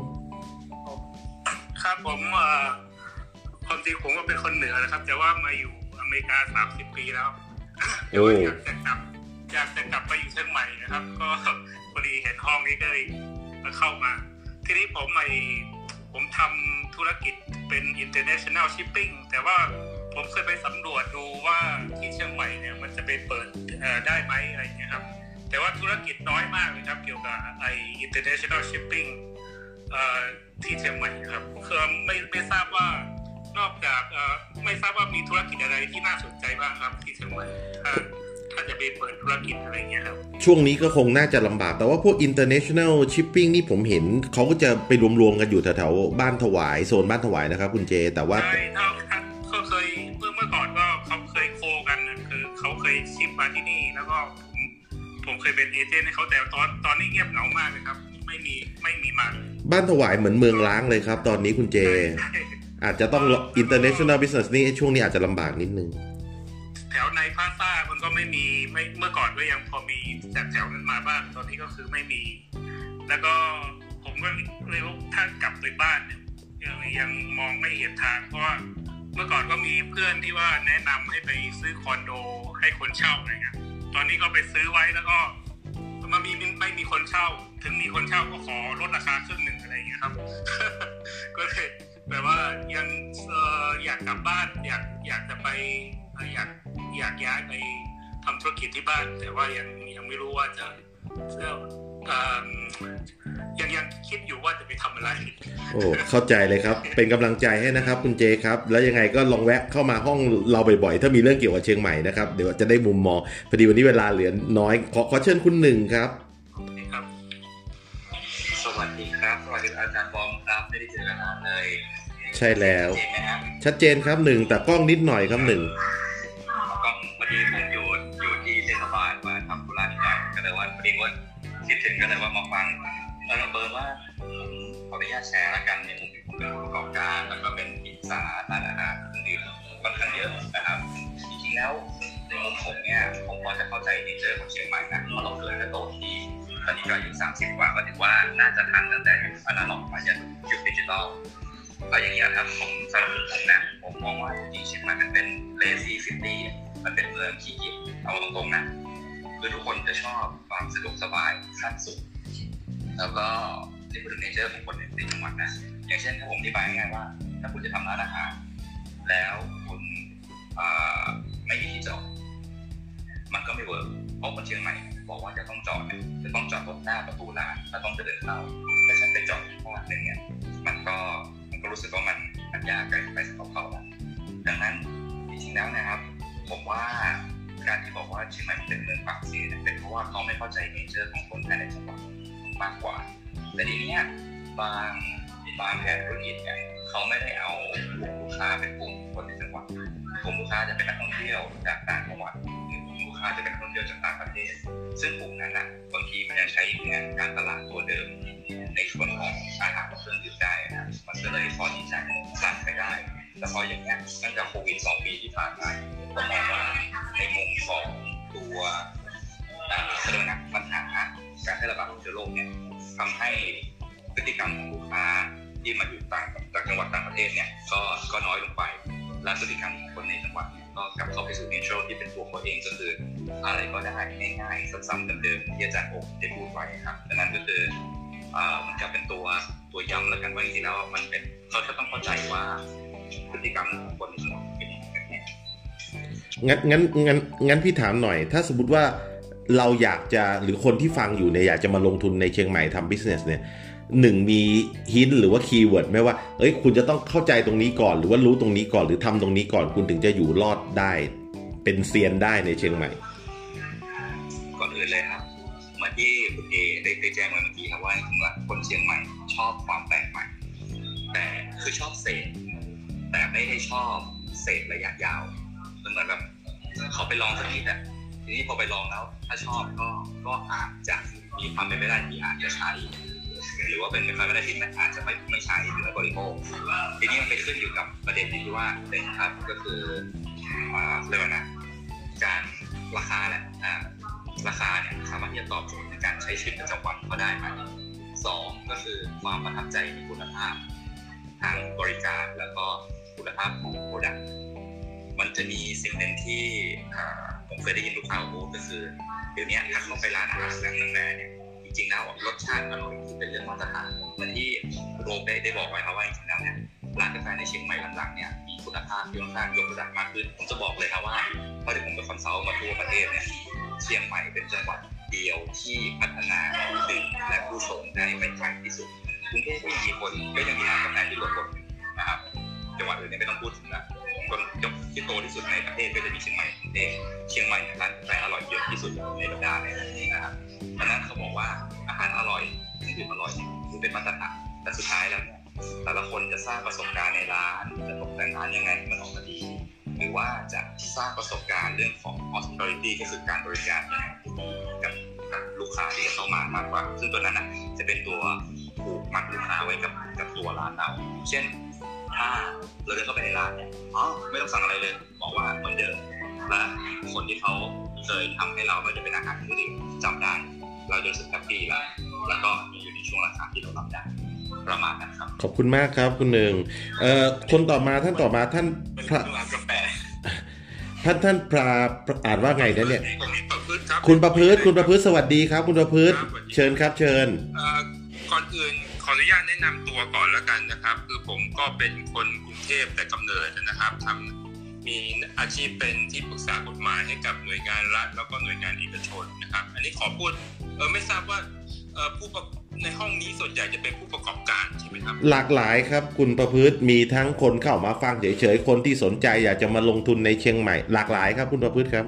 ครับผมเอ่อความจริงผมก็เป็นคนเหนือนะครับ แต่ว่ามาอยู่อเมริกาสามสิบปีแล้วโอ้แต่ว่าอยากจะกลับอยากจะกลับไปอยู่เชียงใหม่นะครับ ก็พอดีเห็นห้องนี้ก็เลยเข้ามา ทีนี้ผมไอผมทำธุรกิจเป็น international shipping แต่ว่าผมเคยไปสำรวจดูว่าที่เชียงใหม่เนี่ยมันจะไปเปิดเอ่อได้ไหมอะไรอย่างเงี้ยครับ แต่ว่าธุรกิจน้อยมากเลยครับ เกี่ยวกับไอ international shipping เอ่อที่เชียงใหม่ครับคือไม่ไม่ทราบว่านอกจากเอ่อไม่ทราบว่ามีธุรกิจอะไรที่น่าสนใจบ้างครับ ที่เชียงใหม่ถ้าถ้าจะไปเปิดธุรกิจอะไรเงี้ยครับ ช่วงนี้ก็คงน่าจะลำบาก แต่ว่าพวก international shipping นี่ผมเห็น เขาก็จะไปรวมๆกันอยู่แถวๆบ้านถวายโซนบ้านถวายนะครับ คุณเจ แต่ว่าใช่ถ้าถ้าเขาเคยเมื่อเมื่อก่อนก็เขาเคยโคกันนะคือเขาเคยชิปมาที่นี่แล้วก็ผม ผมเคยเป็นเอเจนต์ให้เขาแต่ตอนตอนนี้เงียบเหงามากเลยครับ ไม่มีไม่มีมาเลยบ้านถวายเหมือนเมืองล้างเลยครับ ตอนนี้คุณเจ อาจจะต้อง international business นี่ช่วงนี้อาจจะลำบากนิดนึง แถวในพาซ่ามันก็ไม่มีไม่เมื่อก่อนก็ยังพอมีจากแถวนั้นมาบ้างตอนนี้ก็คือไม่มี แล้วก็ผมก็เลยว่าถ้ากลับไปบ้านเนี่ยยังยังมองไม่เห็นทางเพราะว่าเมื่อก่อนก็มีเพื่อนที่ว่าแนะนำให้ไปซื้อคอนโดให้คนเช่าอะไรเงี้ย ตอนนี้ก็ไปซื้อไว้แล้วก็มันมีไม่มีคนเช่า ถึงมีคนเช่าก็ขอลดราคาครึ่งหนึ่งอะไรอย่างเงี้ยครับ ก็เลยแต่ว่ายังออยากกลับบ้านอยากอยากจะไปอยากอยากย้ายไปทำธุรกิจที่บ้าน แต่ว่ายังยังไม่รู้ว่าจะเอ่อ ยังยังคิดอยู่ว่าจะไปทำอะไร โอ้เข้าใจเลยครับ เป็นกำลังใจให้นะครับ คุณเจครับ แล้วยังไงก็ลองแวะเข้ามาห้องเราบ่อยๆถ้ามีเรื่องเกี่ยวกับเชียงใหม่นะครับเดี๋ยวจะได้มุมมองพอดีวันนี้เวลาเหลือน้อยขอขอเชิญคุณหนึ่งครับครับสวัสดีครับสวัสดีอาจารย์บอมครับไม่ได้เจอกันนานเลย ใช่แล้วเห็นไหมครับชัดเจนครับหนึ่งแต่กล้องนิดหน่อยครับหนึ่ง ญาตแชร์ละกันในมุมที่ผมเป็นผู้ประกอบการแล้วก็เป็นอิสาร้านอาหารเครื่องดื่มค่อนข้างเยอะนะครับจริงๆแล้วในมุมผมเนี่ยผมพอจะเข้าใจเนเจอร์ของเชียงใหม่นะเพราะเราเกิดและโตที่ตอนนี้ก็อายุ30 กว่าก็ถือว่าน่าจะทันตั้งแต่ยุคอนาล็อกมาจนยุคดิจิตอลแล้วอย่างนี้ยครับผมสำหรับผมนะผมมองว่าจริงๆเชียงใหม่มันเป็น lazy city มันเป็นเมืองขี้เกียจเอาตรงๆนะคือทุกคนจะชอบความสะดวกสบายขั้นสูงแล้วก็ ที่พูดถึง nature ของคนในจังหวัดนะ อย่างเช่นถ้าผมอธิบายง่ายว่า ถ้าคุณจะทำร้านอาหารแล้วคุณไม่มีที่จอดมันก็ไม่ workเพราะคนเชียงใหม่บอกว่าจะต้องจอดจะต้องจอดรถหน้าประตูร้านแล้วต้องเดินเข้าถ้าฉันไปจอดอีกข้างหนึงเนี่ยมันก็มันก็รู้สึกว่ามันมันยากเกินไปสำหรับเขาแล้วดังนั้นจริงๆแล้วนะครับ ผมว่าการที่บอกว่าเชียงใหม่เป็นเมืองปากเสีเนี่ยเป็นเพราะว่าเขาไม่เข้าใจเนเจอร์ของคนภายในจังหวัดมากกว่า แต่ทีเนี้ยบางบางแผนธุรกิจเนี่ยเขาไม่ได้เอากลุ่มลูกค้าเป็นกลุ่มคนในจังหวัดกลุ่มลูกค้าจะเป็นนักท่องเที่ยวจากต่างจังหวัดหรือกลุ่มลูกค้าจะเป็นนักท่องเที่ยวจากต่างประเทศ ซึ่งกลุ่มนั้นน่ะบางทีมันจะใช้งานการตลาดตัวเดิม ในส่วนของอาหารเครื่องดื่มได้นะมันก็เลยพอที่จะสั่งไปได้แต่พออย่างเงี้ยตั้งแต่โควิดสองปีที่ผ่านมาผมมองว่าในมุมของตัวอ่าเขาเรียกว่านะปัญหาการแพร่ระบาดของเชื้อโรคเนี่ย ทำให้พฤติกรรมของลูกค้าที่มาอยู่ต่างต่างจังหวัดต่างประเทศเนี่ยก็ก็น้อยลงไป และพฤติกรรมของคนในจังหวัดเนี่ยก็กลับเข้าไปสู่ nature ที่เป็นตัวเขาเองก็คือ อะไรก็ได้ง่ายๆซ้ำๆเดิมๆที่อาจารย์โอ๊ได้พูดไว้ครับดังนั้นก็คือมันจะเป็นตัวตัวย้ำแล้วกันว่าจริงๆแล้วมันเป็นเขาจะต้องเข้าใจว่าพฤติกรรมของคนในจังหวัดเป็นยังไงงั้นงั้นงั้นงั้นพี่ถามหน่อย ถ้าสมมติว่า เราอยากจะหรือคนที่ฟังอยู่เนี่ยอยากจะมาลงทุนในเชียงใหม่ทำ business เนี่ยหนึ่งมี hint หรือว่า keyword ไหมว่า เอ้ย คุณจะต้องเข้าใจตรงนี้ก่อน หรือว่ารู้ตรงนี้ก่อน หรือทำตรงนี้ก่อน คุณถึงจะอยู่รอดได้ เป็นเซียนได้ในเชียงใหม่ ก่อนอื่นเลยครับเหมือนที่คุณเอได้ได้แจ้งไว้เมื่อกี้ครับว่าจริงๆคนเชียงใหม่ ชอบความแปลกใหม่ แต่คือชอบเสพแต่ไม่ได้ชอบเสพระยะยาวเหมือนแบบเขาไปลองสักนิดอะทีนี้พอไปลองแล้ว ถ้าชอบก็ก็อาจจะมีความเป็นไปได้ที่อาจจะใช้ หรือว่าเป็นไปไม่ได้ที่อาจจะไม่ไม่ใช้หรือบริโภคทีนี้มันไปขึ้นอยู่กับประเด็นที่ว่าหนึ่งครับก็คือเรียกว่านะการราคาแหละราคาเนี่ยสามารถที่จะตอบโจทย์ในการใช้ชีวิตประจำวันก็ได้ไหมสองก็คือความประทับใจในคุณภาพ ทางบริการแล้วก็คุณภาพของ productมันจะมีสิ่งหนึ่งที่ ผมเคยได้ยินลูกค้าพูดก็คือ เดี๋ยวนี้ถ้าเข้าไปร้านอาหารร้านกาแฟเนี่ยจริงๆแล้วรสชาติอร่อยที่เป็นเรื่องมาตรฐานเหมือนที่โรบได้ได้บอกไว้ครับว่าจริงๆแล้วเนี่ยร้านกาแฟในเชียงใหม่หลังๆเนี่ยมีคุณภาพที่ค่อนข้างยกระดับมากขึ้นผมจะบอกเลยครับว่าเพราะที่ผมไป consult มาทั่วประเทศเนี่ยเชียงใหม่เป็นจังหวัดเดียวที่พัฒนาผู้ดื่มและผู้ชงได้ไปไกลที่สุดกรุงเทพม่มีคนก็ยังมีร้านกาแฟที่ลดลงอยู่นะครับจังหวัดอื่นเนี่ยไม่ต้องพูดถึงละ คนยกที่โตที่สุดในประเทศก็จะมีเชียงใหม่กรุงเชียงใหม่ร้านกาแฟอร่อยเยอะที่สุดในบรรดาเนี่ยนะครับดังนั้นเขาบอกว่าอาหารอร่อยเครื่องดื่มอร่อยถือเป็นมาตรฐานแต่สุดท้ายแล้วแต่ละคนจะสร้างประสบการณ์ในร้านจะตกแต่งร้านยังไงมันออกมาดีหรือว่าจะสร้างประสบการณ์เรื่องของ hospitality ก็คือการบริการยังไงกับกับลูกค้าที่เข้ามามากกว่า ซึ่งตัวนั้นนะจะเป็นตัวผูกมัดลูกค้าไว้กับกับตัวร้านเรา เช่น ถ้าเราเดินเข้าไปในร้านเนี่ยอ๋อไม่ต้องสั่งอะไรเลย บอกว่าเหมือนเดิมและคนที่เขาเคยทำให้เราไม่ว่าจะเป็นอาหารหรือจำได้ เราจะรู้สึกแฮปปี้แล้วแล้วก็มีอยู่ในช่วงราคาที่เรารับได้ประมาณนั้นครับ ขอบคุณมากครับคุณหนึ่งเอ่อคนต่อมาท่านต่อมาท่านเป็นพระร้านกาแฟท่านท่านพระอ่านว่าไงนะเนี่ยผมประพฤติครับคุณประพฤติคุณประพฤติสวัสดีครับ คุณประพฤติเชิญครับ เชิญเอ่อก่อนอื่นข ออนุญาตแนะนำตัวก่อนแล้วกันนะครับ คือผมก็เป็นคนกรุงเทพแต่กำเนิดนะครับทำมีอาชีพเป็นที่ปรึกษากฎหมายให้กับหน่วยงานรัฐ แล้วก็หน่วยงานเอกชนนะครับ อันนี้ขอพูดเออไม่ทราบว่าเออผู้ประในห้องนี้ส่วนใหญ่จะเป็นผู้ประกอบการใช่ไหมครับ หลากหลายครับ คุณประพฤติมีทั้งคนเข้ามาฟังเฉยๆคนที่สนใจอยากจะมาลงทุนในเชียงใหม่ หลากหลายครับ คุณประพฤติครับ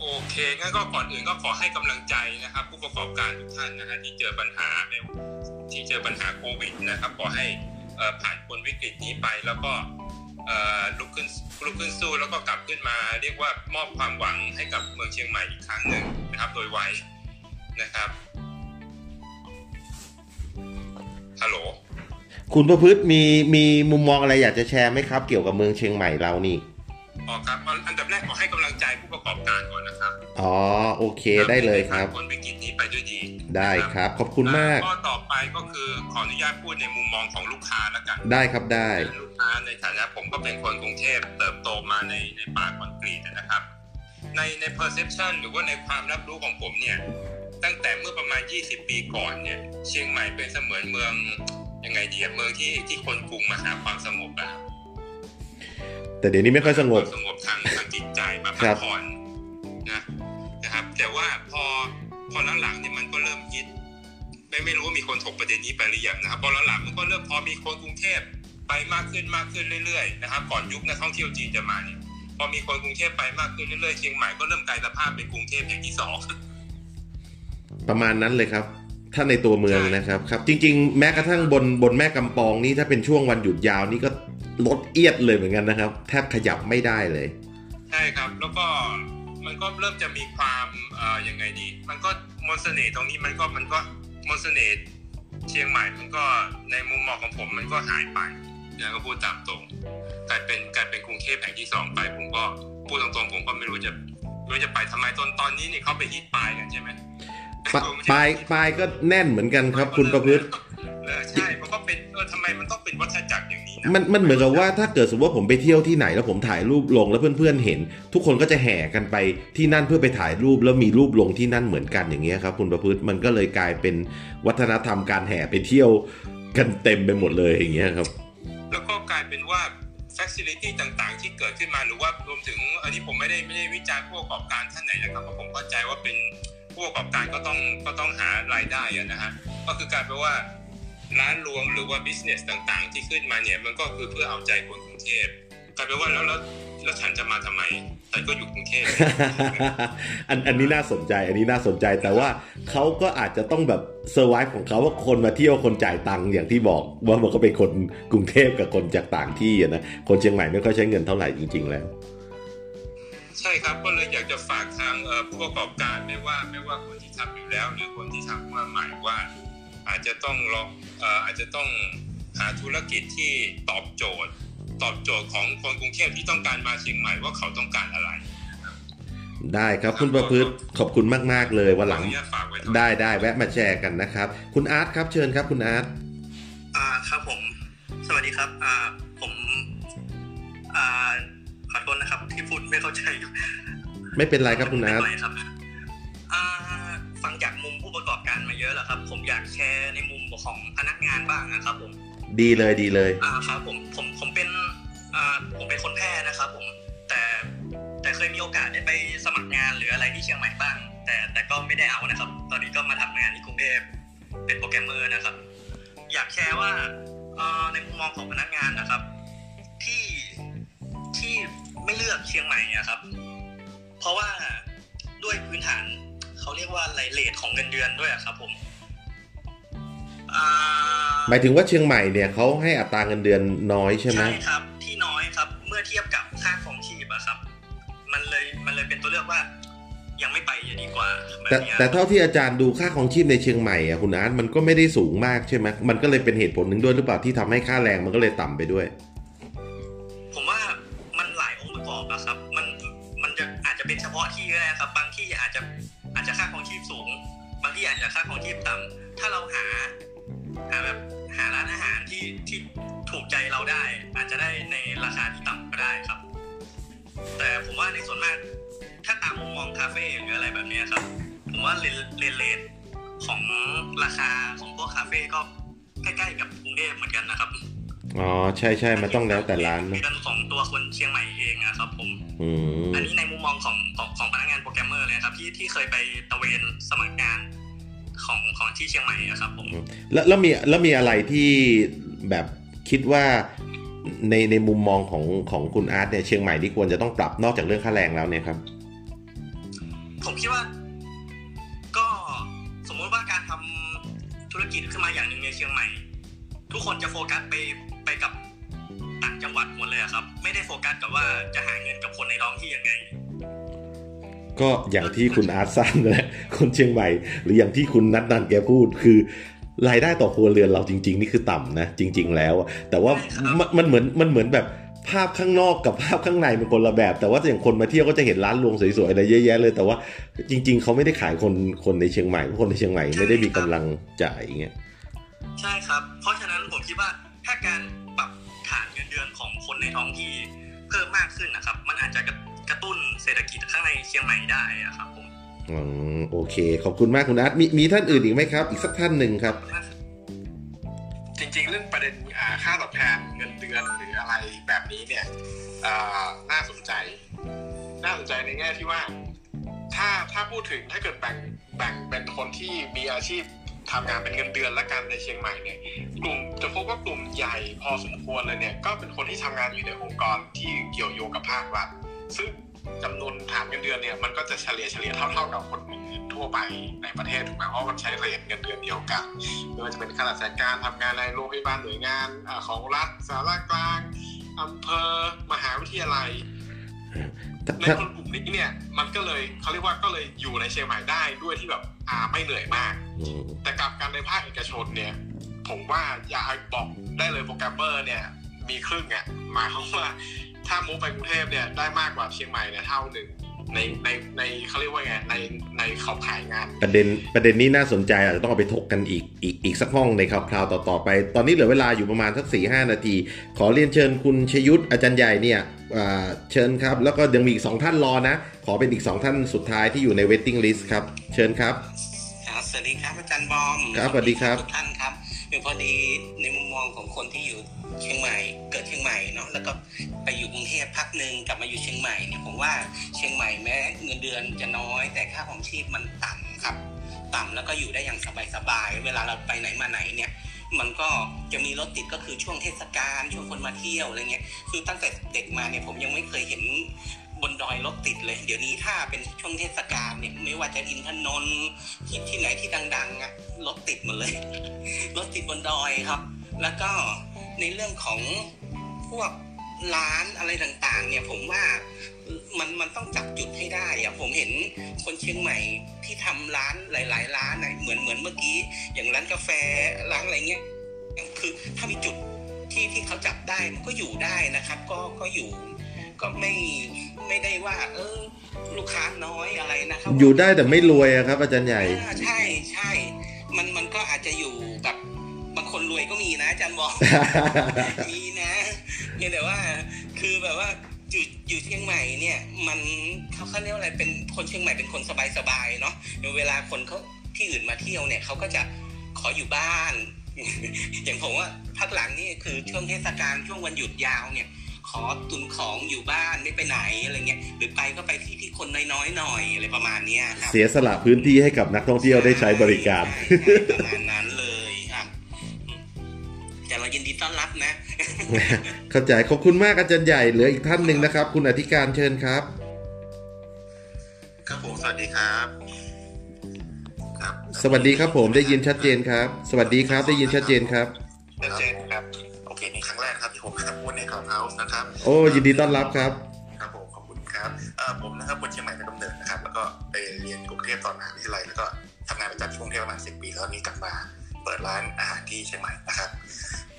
โอเคงั้นก็ก่อนอื่นก็ขอให้กำลังใจนะครับ ผู้ประกอบการทุกท่านนะฮะที่เจอปัญหาใน ที่เจอปัญหาโควิดนะครับขอให้ผ่านพ้นวิกฤตนี้ไปแล้วก็ลุกขึ้นลุกขึ้นสู้แล้วก็กลับขึ้นมา เรียกว่ามอบความหวังให้กับเมืองเชียงใหม่อีกครั้งหนึ่งนะครับ โดยไวนะครับฮัลโหลคุณประพฤติมีมีมุมมองอะไรอยากจะแชร์ไหมครับ เกี่ยวกับเมืองเชียงใหม่เรานี่ อ๋อครับอันดับแรกขอให้กำลังใจผู้ประกอบการก่อนนะครับอ๋อโอเคได้เลยครับผ่านพ้นวิกฤตนี้ไปด้วยดี ได้ครับ ขอบคุณมากข้อต่อไปก็คือขออนุญาตพูดในมุมมองของลูกค้าแล้วกัน ได้ครับได้ลูกค้าในฐานะผมก็เป็นคนกรุงเทพเติบโตมาในในป่าคอนกรีตนะครับ ในใน perception หรือว่าในความรับรู้ของผมเนี่ยตั้งแต่เมื่อประมาณ 20 ปีก่อนเนี่ยเชียงใหม่เป็นเสมือนเมืองยังไงดีอะเมืองที่ที่คนกรุงมาหาความสงบอะครับ แต่เดี๋ยวนี้ไม่ค่อยสงบความสงบทางทางจิตใจมาครัพักบผ่อนนะนะครับ แต่ว่าพอพอหลังๆเนี่ยมันก็เริ่มคิด ไม่ไม่รู้ว่ามีคนถกประเด็นนี้ไปหรือยังนะครับพอหลังๆมันก็เริ่มพอมีคนกรุงเทพไปมากขึ้นมากขึ้นเรื่อยๆนะครับ ก่อนยุคนักท่องเที่ยวจีนจะมาเนี่ยพอมีคนกรุงเทพไปมากขึ้นเรื่อยๆเชียงใหม่ก็เริ่มกลายสภาพเป็นกรุงเทพแห่งที่สองประมาณนั้นเลยครับถ้าในตัวเมืองนะครับครับ จริง ๆ แม้กระทั่งบนบนแม่กำปองนี่ถ้าเป็นช่วงวันหยุดยาวนี่ก็ รถเอียดเลยเหมือนกันนะครับ แทบขยับไม่ได้เลย ใช่ครับแล้วก็มันก็เริ่มจะมีความเอ่อยังไงดี มันก็มนต์เสน่ห์ตรงนี้มันก็มันก็มนต์เสน่ห์เชียงใหม่มันก็ในมุมมองของผมมันก็หายไปนะก็พูดตามตรงกลายเป็นกลายเป็นกรุงเทพแห่งที่สองไปผมก็พูดตรงๆผมก็ไม่รู้จะไม่รู้จะไปทำไมตอนตอนนี้นี่เขาไปฮิตปลายกันใช่ไหมปปลายปลายก็แน่นเหมือนกันครับ คุณประพฤติ เออใช่มันก็เป็นเออทำไมมันต้องเป็นวัฏจักรอย่างนี้นะมันมันเหมือนกับว่าถ้าเกิดสมมติว่าผมไปเที่ยวที่ไหนแล้วผมถ่ายรูปลงแล้วเพื่อนๆเห็น ทุกคนก็จะแห่กันไปที่นั่นเพื่อไปถ่ายรูปแล้วมีรูปลงที่นั่นเหมือนกันอย่างเงี้ยครับคุณประพฤติมันก็เลยกลายเป็นวัฒนธรรมการแห่ไปเที่ยวกันเต็มไปหมดเลยอย่างเงี้ยครับ แล้วก็กลายเป็นว่า facility ต่างๆ ที่เกิดขึ้นมาหรือว่ารวมถึงอันนี้ผมไม่ได้ไม่ได้วิจารณ์ผู้ประกอบการท่านไหนนะครับเพราะผมเข้าใจว่าเป็นผู้ประกอบการก็ต้องก็ต้องหารายได้อะนะฮะก็คือกลายเป็นว่า ร้านรวงหรือว่า business ต่างๆ ที่ขึ้นมาเนี่ยมันก็คือเพื่อเอาใจคนกรุงเทพกลายเป็นว่าแล้วแล้วแล้วฉันจะมาทำไมฉันก็อยู่กรุงเทพอันอันนี้น่าสนใจ อันนี้น่าสนใจแต่ว่าเขาก็อาจจะต้องแบบเซอร์ไวของเขาว่าคนมาเที่ยวคนจ่ายตังค์อย่างที่บอกว่ามันก็เป็นคนกรุงเทพกับคนจากต่างที่อะนะคนเชียงใหม่ไม่ค่อยใช้เงินเท่าไหร่จริง ๆ แล้ว ใช่ครับก็เลยอยากจะฝากทางเอ่อผู้ประกอบการไม่ว่าไม่ว่าคนที่ทำอยู่แล้ว หรือคนที่ทำมาใหม่ว่า อาจจะต้องลองเอ่ออาจจะต้องหาธุรกิจที่ตอบโจทย์ ตอบโจทย์ของคนกรุงเทพที่ต้องการมาเชียงใหม่ว่าเขาต้องการอะไร ได้ครับคุณประพฤติขอบคุณมาก ๆ เลยวันหลังขออนุญาตฝากไว้ตรงนี้ได้ได้แวะมาแชร์กันนะครับ คุณอาร์ตครับเชิญครับคุณอาร์ตอ่าครับผม สวัสดีครับอ่าผมอ่าขอโทษนะครับ ที่พูดไม่เข้าใจ ไม่เป็นไรครับคุณอาร์ต อยากแชร์ในมุมของพนักงานบ้างนะครับผม ดีเลยดีเลยอ่าครับผมผมผมเป็นอ่าผมเป็นคนแพร่นะครับผมแต่แต่เคยมีโอกาสได้ไปสมัครงานหรืออะไรที่เชียงใหม่บ้าง แต่แต่ก็ไม่ได้เอานะครับ ตอนนี้ก็มาทำงานที่กรุงเทพเป็นโปรแกรมเมอร์นะครับ อยากแชร์ว่าเอ่อในมุมมองของพนักงานนะครับ ที่ที่ไม่เลือกเชียงใหม่อะครับ เพราะว่าด้วยพื้นฐานเขาเรียกว่าไร rate ของเงินเดือนด้วยอะครับผมอ่า หมายถึงว่าเชียงใหม่เนี่ยเขาให้อัตราเงินเดือนน้อยใช่ไหมใช่ครับ ที่น้อยครับ เมื่อเทียบกับค่าครองชีพอะครับ มันเลยมันเลยเป็นตัวเลือกว่า ยังไม่ไปจะดีกว่าแบบแต่เนี้ยแต่เท่าที่อาจารย์ดูค่าของชีพในเชียงใหม่อะคุณอาร์ตมันก็ไม่ได้สูงมากใช่ไหมมันก็เลยเป็นเหตุผลหนึ่งด้วยหรือเปล่าที่ทำให้ค่าแรงมันก็เลยต่ำไปด้วย ผมว่ามันหลายองค์ประกอบอะครับ มันมันจะอาจจะเป็นเฉพาะที่ก็ได้ครับ บางที่อาจจะอาจจะค่าของชีพสูง บางที่อาจจะค่าของชีพต่ำถ้าเราหา หาแบบหาร้านอาหารที่ที่ถูกใจเราได้ อาจจะได้ในราคาที่ต่ำก็ได้ครับ แต่ผมว่าในส่วนมาก ถ้าตามมุมมองคาเฟ่หรืออะไรแบบเนี้ยครับ ผมว่าเลนเลนเลทของราคาของพวกคาเฟ่ก็ใกล้ๆกับกรุงเทพเหมือนกันนะครับอ๋อใช่ใช่มันต้องแล้วแต่ร้านนะเดือนของตัวคนเชียงใหม่เองอะครับผมอืมอันนี้ในมุมมองของของของพนักงานโปรแกรมเมอร์เลยครับที่ที่เคยไปตระเวนสมัครงาน ของของที่เชียงใหม่อะครับผมแล้วแล้วมีแล้วมีอะไรที่แบบคิดว่าในในมุมมองของของคุณอาร์ตเนี่ยเชียงใหม่ที่ควรจะต้องปรับนอกจากเรื่องค่าแรงแล้วเนี่ยครับ ผมคิดว่า ก็สมมติว่าการทำธุรกิจขึ้นมาอย่างหนึ่งในเชียงใหม่ ทุกคนจะโฟกัสไปไปกับต่างจังหวัดหมดเลยอะครับ ไม่ได้โฟกัสกับว่าจะหาเงินกับคนในท้องที่ยังไง ก็อย่างที่คุณอาร์ตสร้างนั่นแหละคนเชียงใหม่ หรืออย่างที่คุณนัทนันแกพูดคือรายได้ต่อครัวเรือนเราจริง ๆ นี่คือต่ำนะ จริง ๆ แล้วอะแต่ว่าใช่ครับมันมันเหมือนมันเหมือนแบบภาพข้างนอกกับภาพข้างในเป็นคนละแบบ แต่ว่าอย่างคนมาเที่ยวก็จะเห็นร้านรวงสวยๆอะไรเยอะแยะเลย แต่ว่าจริง ๆเขาไม่ได้ขายคนคนในเชียงใหม่เพราะคนในเชียงใหม่ไม่ได้มีกำลังจ่ายอย่างเงี้ยใช่ครับ เพราะฉะนั้นผมคิดว่าถ้าการปรับฐานเงินเดือนของคนในท้องที่เพิ่มมากขึ้นนะครับ มันอาจจะ กระกระตุ้นเศรษฐกิจข้างในเชียงใหม่ได้อะครับผมอืมโอเค ขอบคุณมากคุณอาร์ตมีมีท่านอื่นอีกไหมครับ อีกสักท่านหนึ่งครับ จริง ๆ เรื่องประเด็นอ่าค่าตอบแทนเงินเดือนหรืออะไรแบบนี้เนี่ยอ่าน่าสนใจ น่าสนใจในแง่ที่ว่า ถ้าถ้าพูดถึงถ้าเกิดแบ่งแบ่งเป็นคนที่มีอาชีพทำงานเป็นเงินเดือนและกันในเชียงใหม่เนี่ยกลุ่มจะพบว่ากลุ่มใหญ่พอสมควรเลยเนี่ยก็เป็นคนที่ทำงานอยู่ในองค์กรที่เกี่ยวโยงกับภาครัฐ ซึ่งจำนวนฐานเงินเดือนเนี่ยมันก็จะเฉลี่ยเฉลี่ยเท่า ๆกับคนอื่นทั่วไปในประเทศถูกไหมเพราะมันใช้เรทเงินเดือนเดียวกันไม่ว่าจะเป็นข้าราชการทำงานในโรงพยาบาลหน่วยงานอาของรัฐสาระกลางอำเภอมหาวิทยาลัยถ้าในถ้าคนกลุ่มนี้เนี่ยมันก็เลยเขาเรียกว่าก็เลยอยู่ในเชียงใหม่ได้ด้วยที่แบบอ่าไม่เหนื่อยมากอืมแต่กลับกันในภาคเอกชนเนี่ย ผมว่าอย่าบอกได้เลยโปรแกรมเมอร์เนี่ยมีครึ่งอะหมายความว่า ถ้ามูฟไปกรุงเทพเนี่ยได้มากกว่าเชียงใหม่เนี่ยเท่าหนึ่งในในในเขาเรียกว่าไงในในเขาขายงาน ประเด็นประเด็นนี้น่าสนใจอาจจะต้องเอาไปถกกันอีกอีกอีกสักห้องในคราวๆต่อๆไป ตอนนี้เหลือเวลาอยู่ประมาณสักสี่ห้านาที ขอเรียนเชิญคุณชยุทธอาจารย์ใหญ่เนี่ยอ่าเชิญครับ แล้วก็ยังมีอีกสองท่านรอนะ ขอเป็นอีกสองท่านสุดท้ายที่อยู่ใน waiting list ครับ เชิญครับครับสวัสดีครับอาจารย์บอมครับสวัสดีครับทุกท่านครับ คือพอดีในมุมมองของคนที่อยู่เชียงใหม่ เกิดเชียงใหม่เนาะแล้วก็ไปอยู่กรุงเทพพักหนึ่งกลับมาอยู่เชียงใหม่เนี่ยผมว่าเชียงใหม่แม้เงินเดือนจะน้อย แต่ค่าของชีพมันต่ำครับ ต่ำแล้วก็อยู่ได้อย่างสบายๆเวลาเราไปไหนมาไหนเนี่ยมันก็จะมีรถติดก็คือช่วงเทศกาลช่วงคนมาเที่ยวอะไรเงี้ยคือตั้งแต่เด็กมาเนี่ยผมยังไม่เคยเห็น บนดอยรถติดเลย เดี๋ยวนี้ถ้าเป็นช่วงเทศกาลเนี่ยไม่ว่าจะอินทนนท์ที่ที่ไหนที่ดังๆอะรถติดหมดเลยรถติดบนดอยครับ แล้วก็ในเรื่องของพวกร้านอะไรต่างๆ เนี่ยผมว่ามันมันต้องจับจุดให้ได้อะผมเห็นคนเชียงใหม่ที่ทำร้านหลาย ๆ ร้านนะเหมือนเหมือนเมื่อกี้ อย่างร้านกาแฟร้านอะไรเงี้ยคือถ้ามีจุดที่ที่เขาจับได้มันก็อยู่ได้นะครับ ก็ก็อยู่ ก็ไม่ไม่ได้ว่า เออ ลูกค้าน้อยอะไรนะครับอยู่ได้แต่ไม่รวยอะครับ อาจารย์ใหญ่อ่าใช่ใช่มันมันก็อาจจะอยู่แบบบางคนรวยก็มีนะอาจารย์บอกมีนะเนี่ยแต่ว่า คือแบบว่าอยู่อยู่เชียงใหม่เนี่ยมันเขาเขาเรียกว่าอะไรเป็นคนเชียงใหม่เป็นคนสบายๆเนาะเวลาคนเขาที่อื่นมาเที่ยวเนี่ยเขาก็จะขออยู่บ้าน อย่างผมว่าพักหลังนี่คือช่วงเทศกาลช่วงวันหยุดยาวเนี่ย ขอตุนของอยู่บ้านไม่ไปไหนอะไรเงี้ยหรือไปก็ไปที่ที่คนน้อยๆหน่อยอะไรประมาณเนี้ยครับเสียสละพื้นที่ให้กับนักท่องเที่ยวได้ใช้บริการใช่ใช่ประมาณนั้นเลยครับอืมแต่เรายินดีต้อนรับนะ เข้าใจขอบคุณมากอาจารย์ใหญ่เหลืออีกท่านหนึ่งนะครับ คุณอธิการเชิญครับ ครับผมสวัสดีครับครับ สวัสดีครับผมได้ยินชัดเจนครับ สวัสดีครับได้ยินชัดเจนครับชัดเจน โอ้ยินดีต้อนรับครับ ครับผมขอบคุณครับเอ่อผมนะครับคนเชียงใหม่เป็นกำเนิดนะครับ แล้วก็ไปเรียนกรุงเทพตอนมหาวิทยาลัยแล้วก็ทำงานประจำที่กรุงเทพประมาณสิบปีแล้วนี้กลับมาเปิดร้านอาหารที่เชียงใหม่นะครับ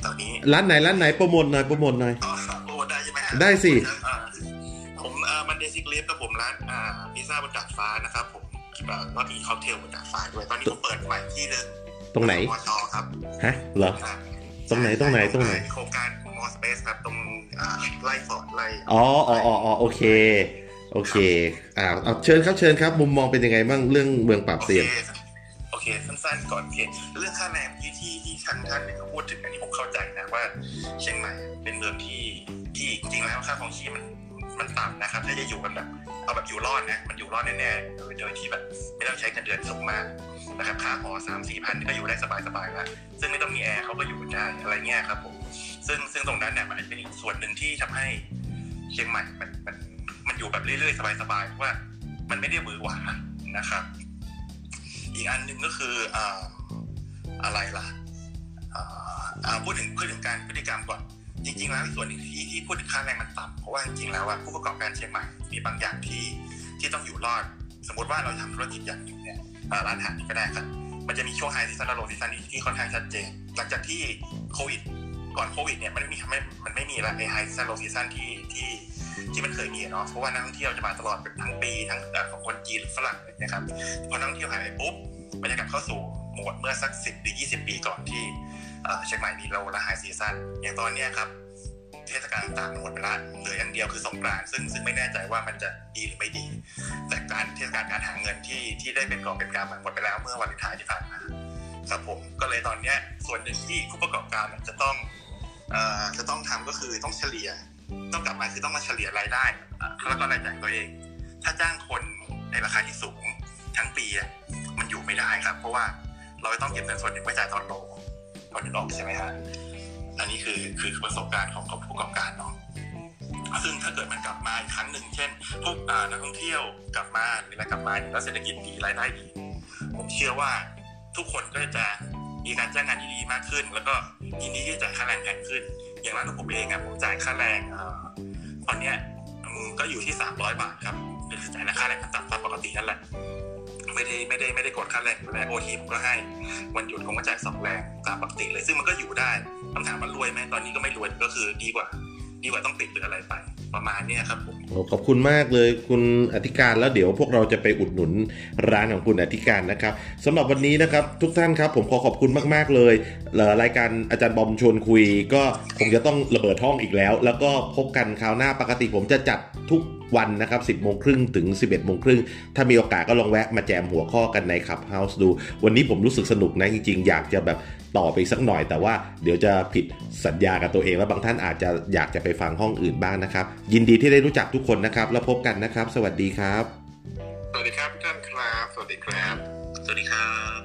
ตอนนี้ร้านไหนร้านไหนโปรโมทหน่อยโปรโมทหน่อยอ๋อโอ้ได้ใช่ไหมฮะได้สิอ่าผมเอ่อมันเดซิกเลฟกับผมร้านอ่าพิซซ่าบนดาดฟ้านะครับผมคิดว่าก็มีค็อกเทลบนดาดฟ้าด้วยตอนนี้ผมเปิดใหม่ที่หนึงตรงไหนมอชอครับฮะเหรอตรงไหนตรงไหนตรงไหนโครงการม อสเปซครับตรงอ่าไล่ฟอร์ดไล่อ๋ออ๋ออ๋ออ๋อโอเค โอเคอ่าเอาเชิญครับเชิญครับ มุมมองเป็นยังไงบ้างเรื่องเมืองปราบเซียนโอคโอเคสั้นๆก่อนโอเคเรื่องค่าแรงที่ที่ที่ทางท่านเนี่ยเขาพูดถึงอันนี้ผมเข้าใจนะว่า เชียงใหม่เป็นเมืองที่ที่จริงๆแล้วค่าของชีพมันคมันต่ำนะครับถ้าจะอยู่กันแบบเอาแบบอยู่รอดนะมันอยู่รอดแน่ๆโดยโดยที่แบบไม่ต้องใช้เงินเดือนสูงมากนะครับค่าหอสามสี่พันก็อยู่ได้สบายๆแล้วซึ่งไม่ต้องมีแอร์เขาก็อยู่ได้อะไรเงี้ยครับผม ซึ่งซึ่งตรงนั้นเนี่ยมันอาจจะเป็นอีกส่วนหนึ่งที่ทำให้เชียงใหม่มันมันมันอยู่แบบเรื่อยๆ สบายๆเพราะว่ามันไม่ได้หวือหวานะครับ อีกอันหนึ่งก็คืออ่าอะไรล่ะพูดถึงพูดถึงการพฤติกรรมก่อนจริงๆแล้วส่วนหนึ่งที่ที่พูดถึงค่าแรงมันต่ำเพราะว่าจริงๆแล้วผู้ประกอบการเชียงใหม่มีบางอย่างที่ที่ต้องอยู่รอด สมมติว่าเราทำธุรกิจอย่างหนึ่งเนี่ยร้านอาหารก็ได้ครับมันจะมีช่วง high season และ low season ที่ค่อนข้างชัดเจน หลังจากที่โควิด ก่อนโควิดเนี่ยมันไม่มีไม่มันไม่มีละไอ high season low season ที่ที่ที่มันเคยมีเนาะเพราะว่านักท่องเที่ยวจะมาตลอดทั้งปีทั้งเอ่ของคนจีนฝรั่งนะครับพอนักท่องเที่ยวหายไปปุ๊บบรรยากาศเข้าสู่โหมดเมื่อสักสิบหรือยี่สิบปีก่อนที่เชียงใหม่มี low และ high seasonอย่างตอนเนี้ยครับเทศกาลต่างหมดไปละเหลืออย่างเดียวคือสงกรานต์ซึ่งซึ่งไม่แน่ใจว่ามันจะดีหรือไม่ดี แต่การเทศกาลการหาเงินที่ที่ได้เป็นกอบเป็นกำมันหมดไปแล้วเมื่อวันเลนไทน์ที่ผ่านมาครับผมก็เลยตอนเนี้ยส่วนหนึ่งที่ผู้ประกอบการจะต้อง จะต้องทำก็คือต้องเฉลี่ย ต้องกลับมาคือต้องมาเฉลี่ยรายได้แล้วก็รายจ่ายตัวเอง ถ้าจ้างคนในราคาที่สูงทั้งปีมันอยู่ไม่ได้ครับ เพราะว่าเราต้องเก็บเงินส่วนหนึ่งไว้จ่ายตอนโลตอนนี้ออกใช่ไหมฮะอันนี้คือคือประสบการณ์ของผู้ประกอบการเนาะซึ่งถ้าเกิดมันกลับมาอีกครั้งหนึ่งเช่นพวกนักท่องเที่ยวกลับมาหรืออะไรกลับมาแล้วเศรษฐกิจดีรายได้ดีผมเชื่อว่าทุกคนก็จะ มีการจ้างงานที่ดีมากขึ้น แล้วก็ยินดีที่จะจ่ายค่าแรงแพงขึ้น อย่างร้านของผมเองอะผมจ่ายค่าแรงตอนเนี้ยก็อยู่ที่สามร้อยบาทครับคือจ่ายค่าแรงขั้นต่ำตามปกตินั่นแหละไม่ได้ไม่ได้ไม่ได้กดค่าแรงแรงโอทีผมก็ให้วันหยุดผมก็จ่ายสองแรงตามปกติเลยซึ่งมันก็อยู่ได้คำถามว่ารวยไหมตอนนี้ก็ไม่รวยก็คือดีกว่า ดีกว่าต้องปิดหรืออะไรไป ประมาณเนี้ยครับผมขอบคุณมากเลยคุณอธิการแล้วเดี๋ยวพวกเราจะไปอุดหนุนร้านของคุณอธิการนะครับสำหรับวันนี้นะครับทุกท่านครับผมขอขอบคุณมากๆเลยรายการอาจารย์บอมชวนคุย ก็คงจะต้องระเบิดห้องอีกแล้ว แล้วก็พบกันคราวหน้าปกติผมจะจัดทุกวันนะครับ 10โมงครึ่งถึง 11โมงครึ่งถ้ามีโอกาสก็ลองแวะมาแจมหัวข้อกันในขับเฮาส์ดู วันนี้ผมรู้สึกสนุกนะจริงๆ อยากจะแบบต่อไปสักหน่อย แต่ว่าเดี๋ยวจะผิดสัญญากับตัวเอง แล้บางท่านอาจจะอยากจะไปฟังห้องอื่นบ้างนะครับ ยินดีที่ได้รู้จักทุกคนนะครับ แล้วพบกันนะครับ สวัสดีครับ สวัสดีครับท่านครับ สวัสดีครับ สวัสดีครับ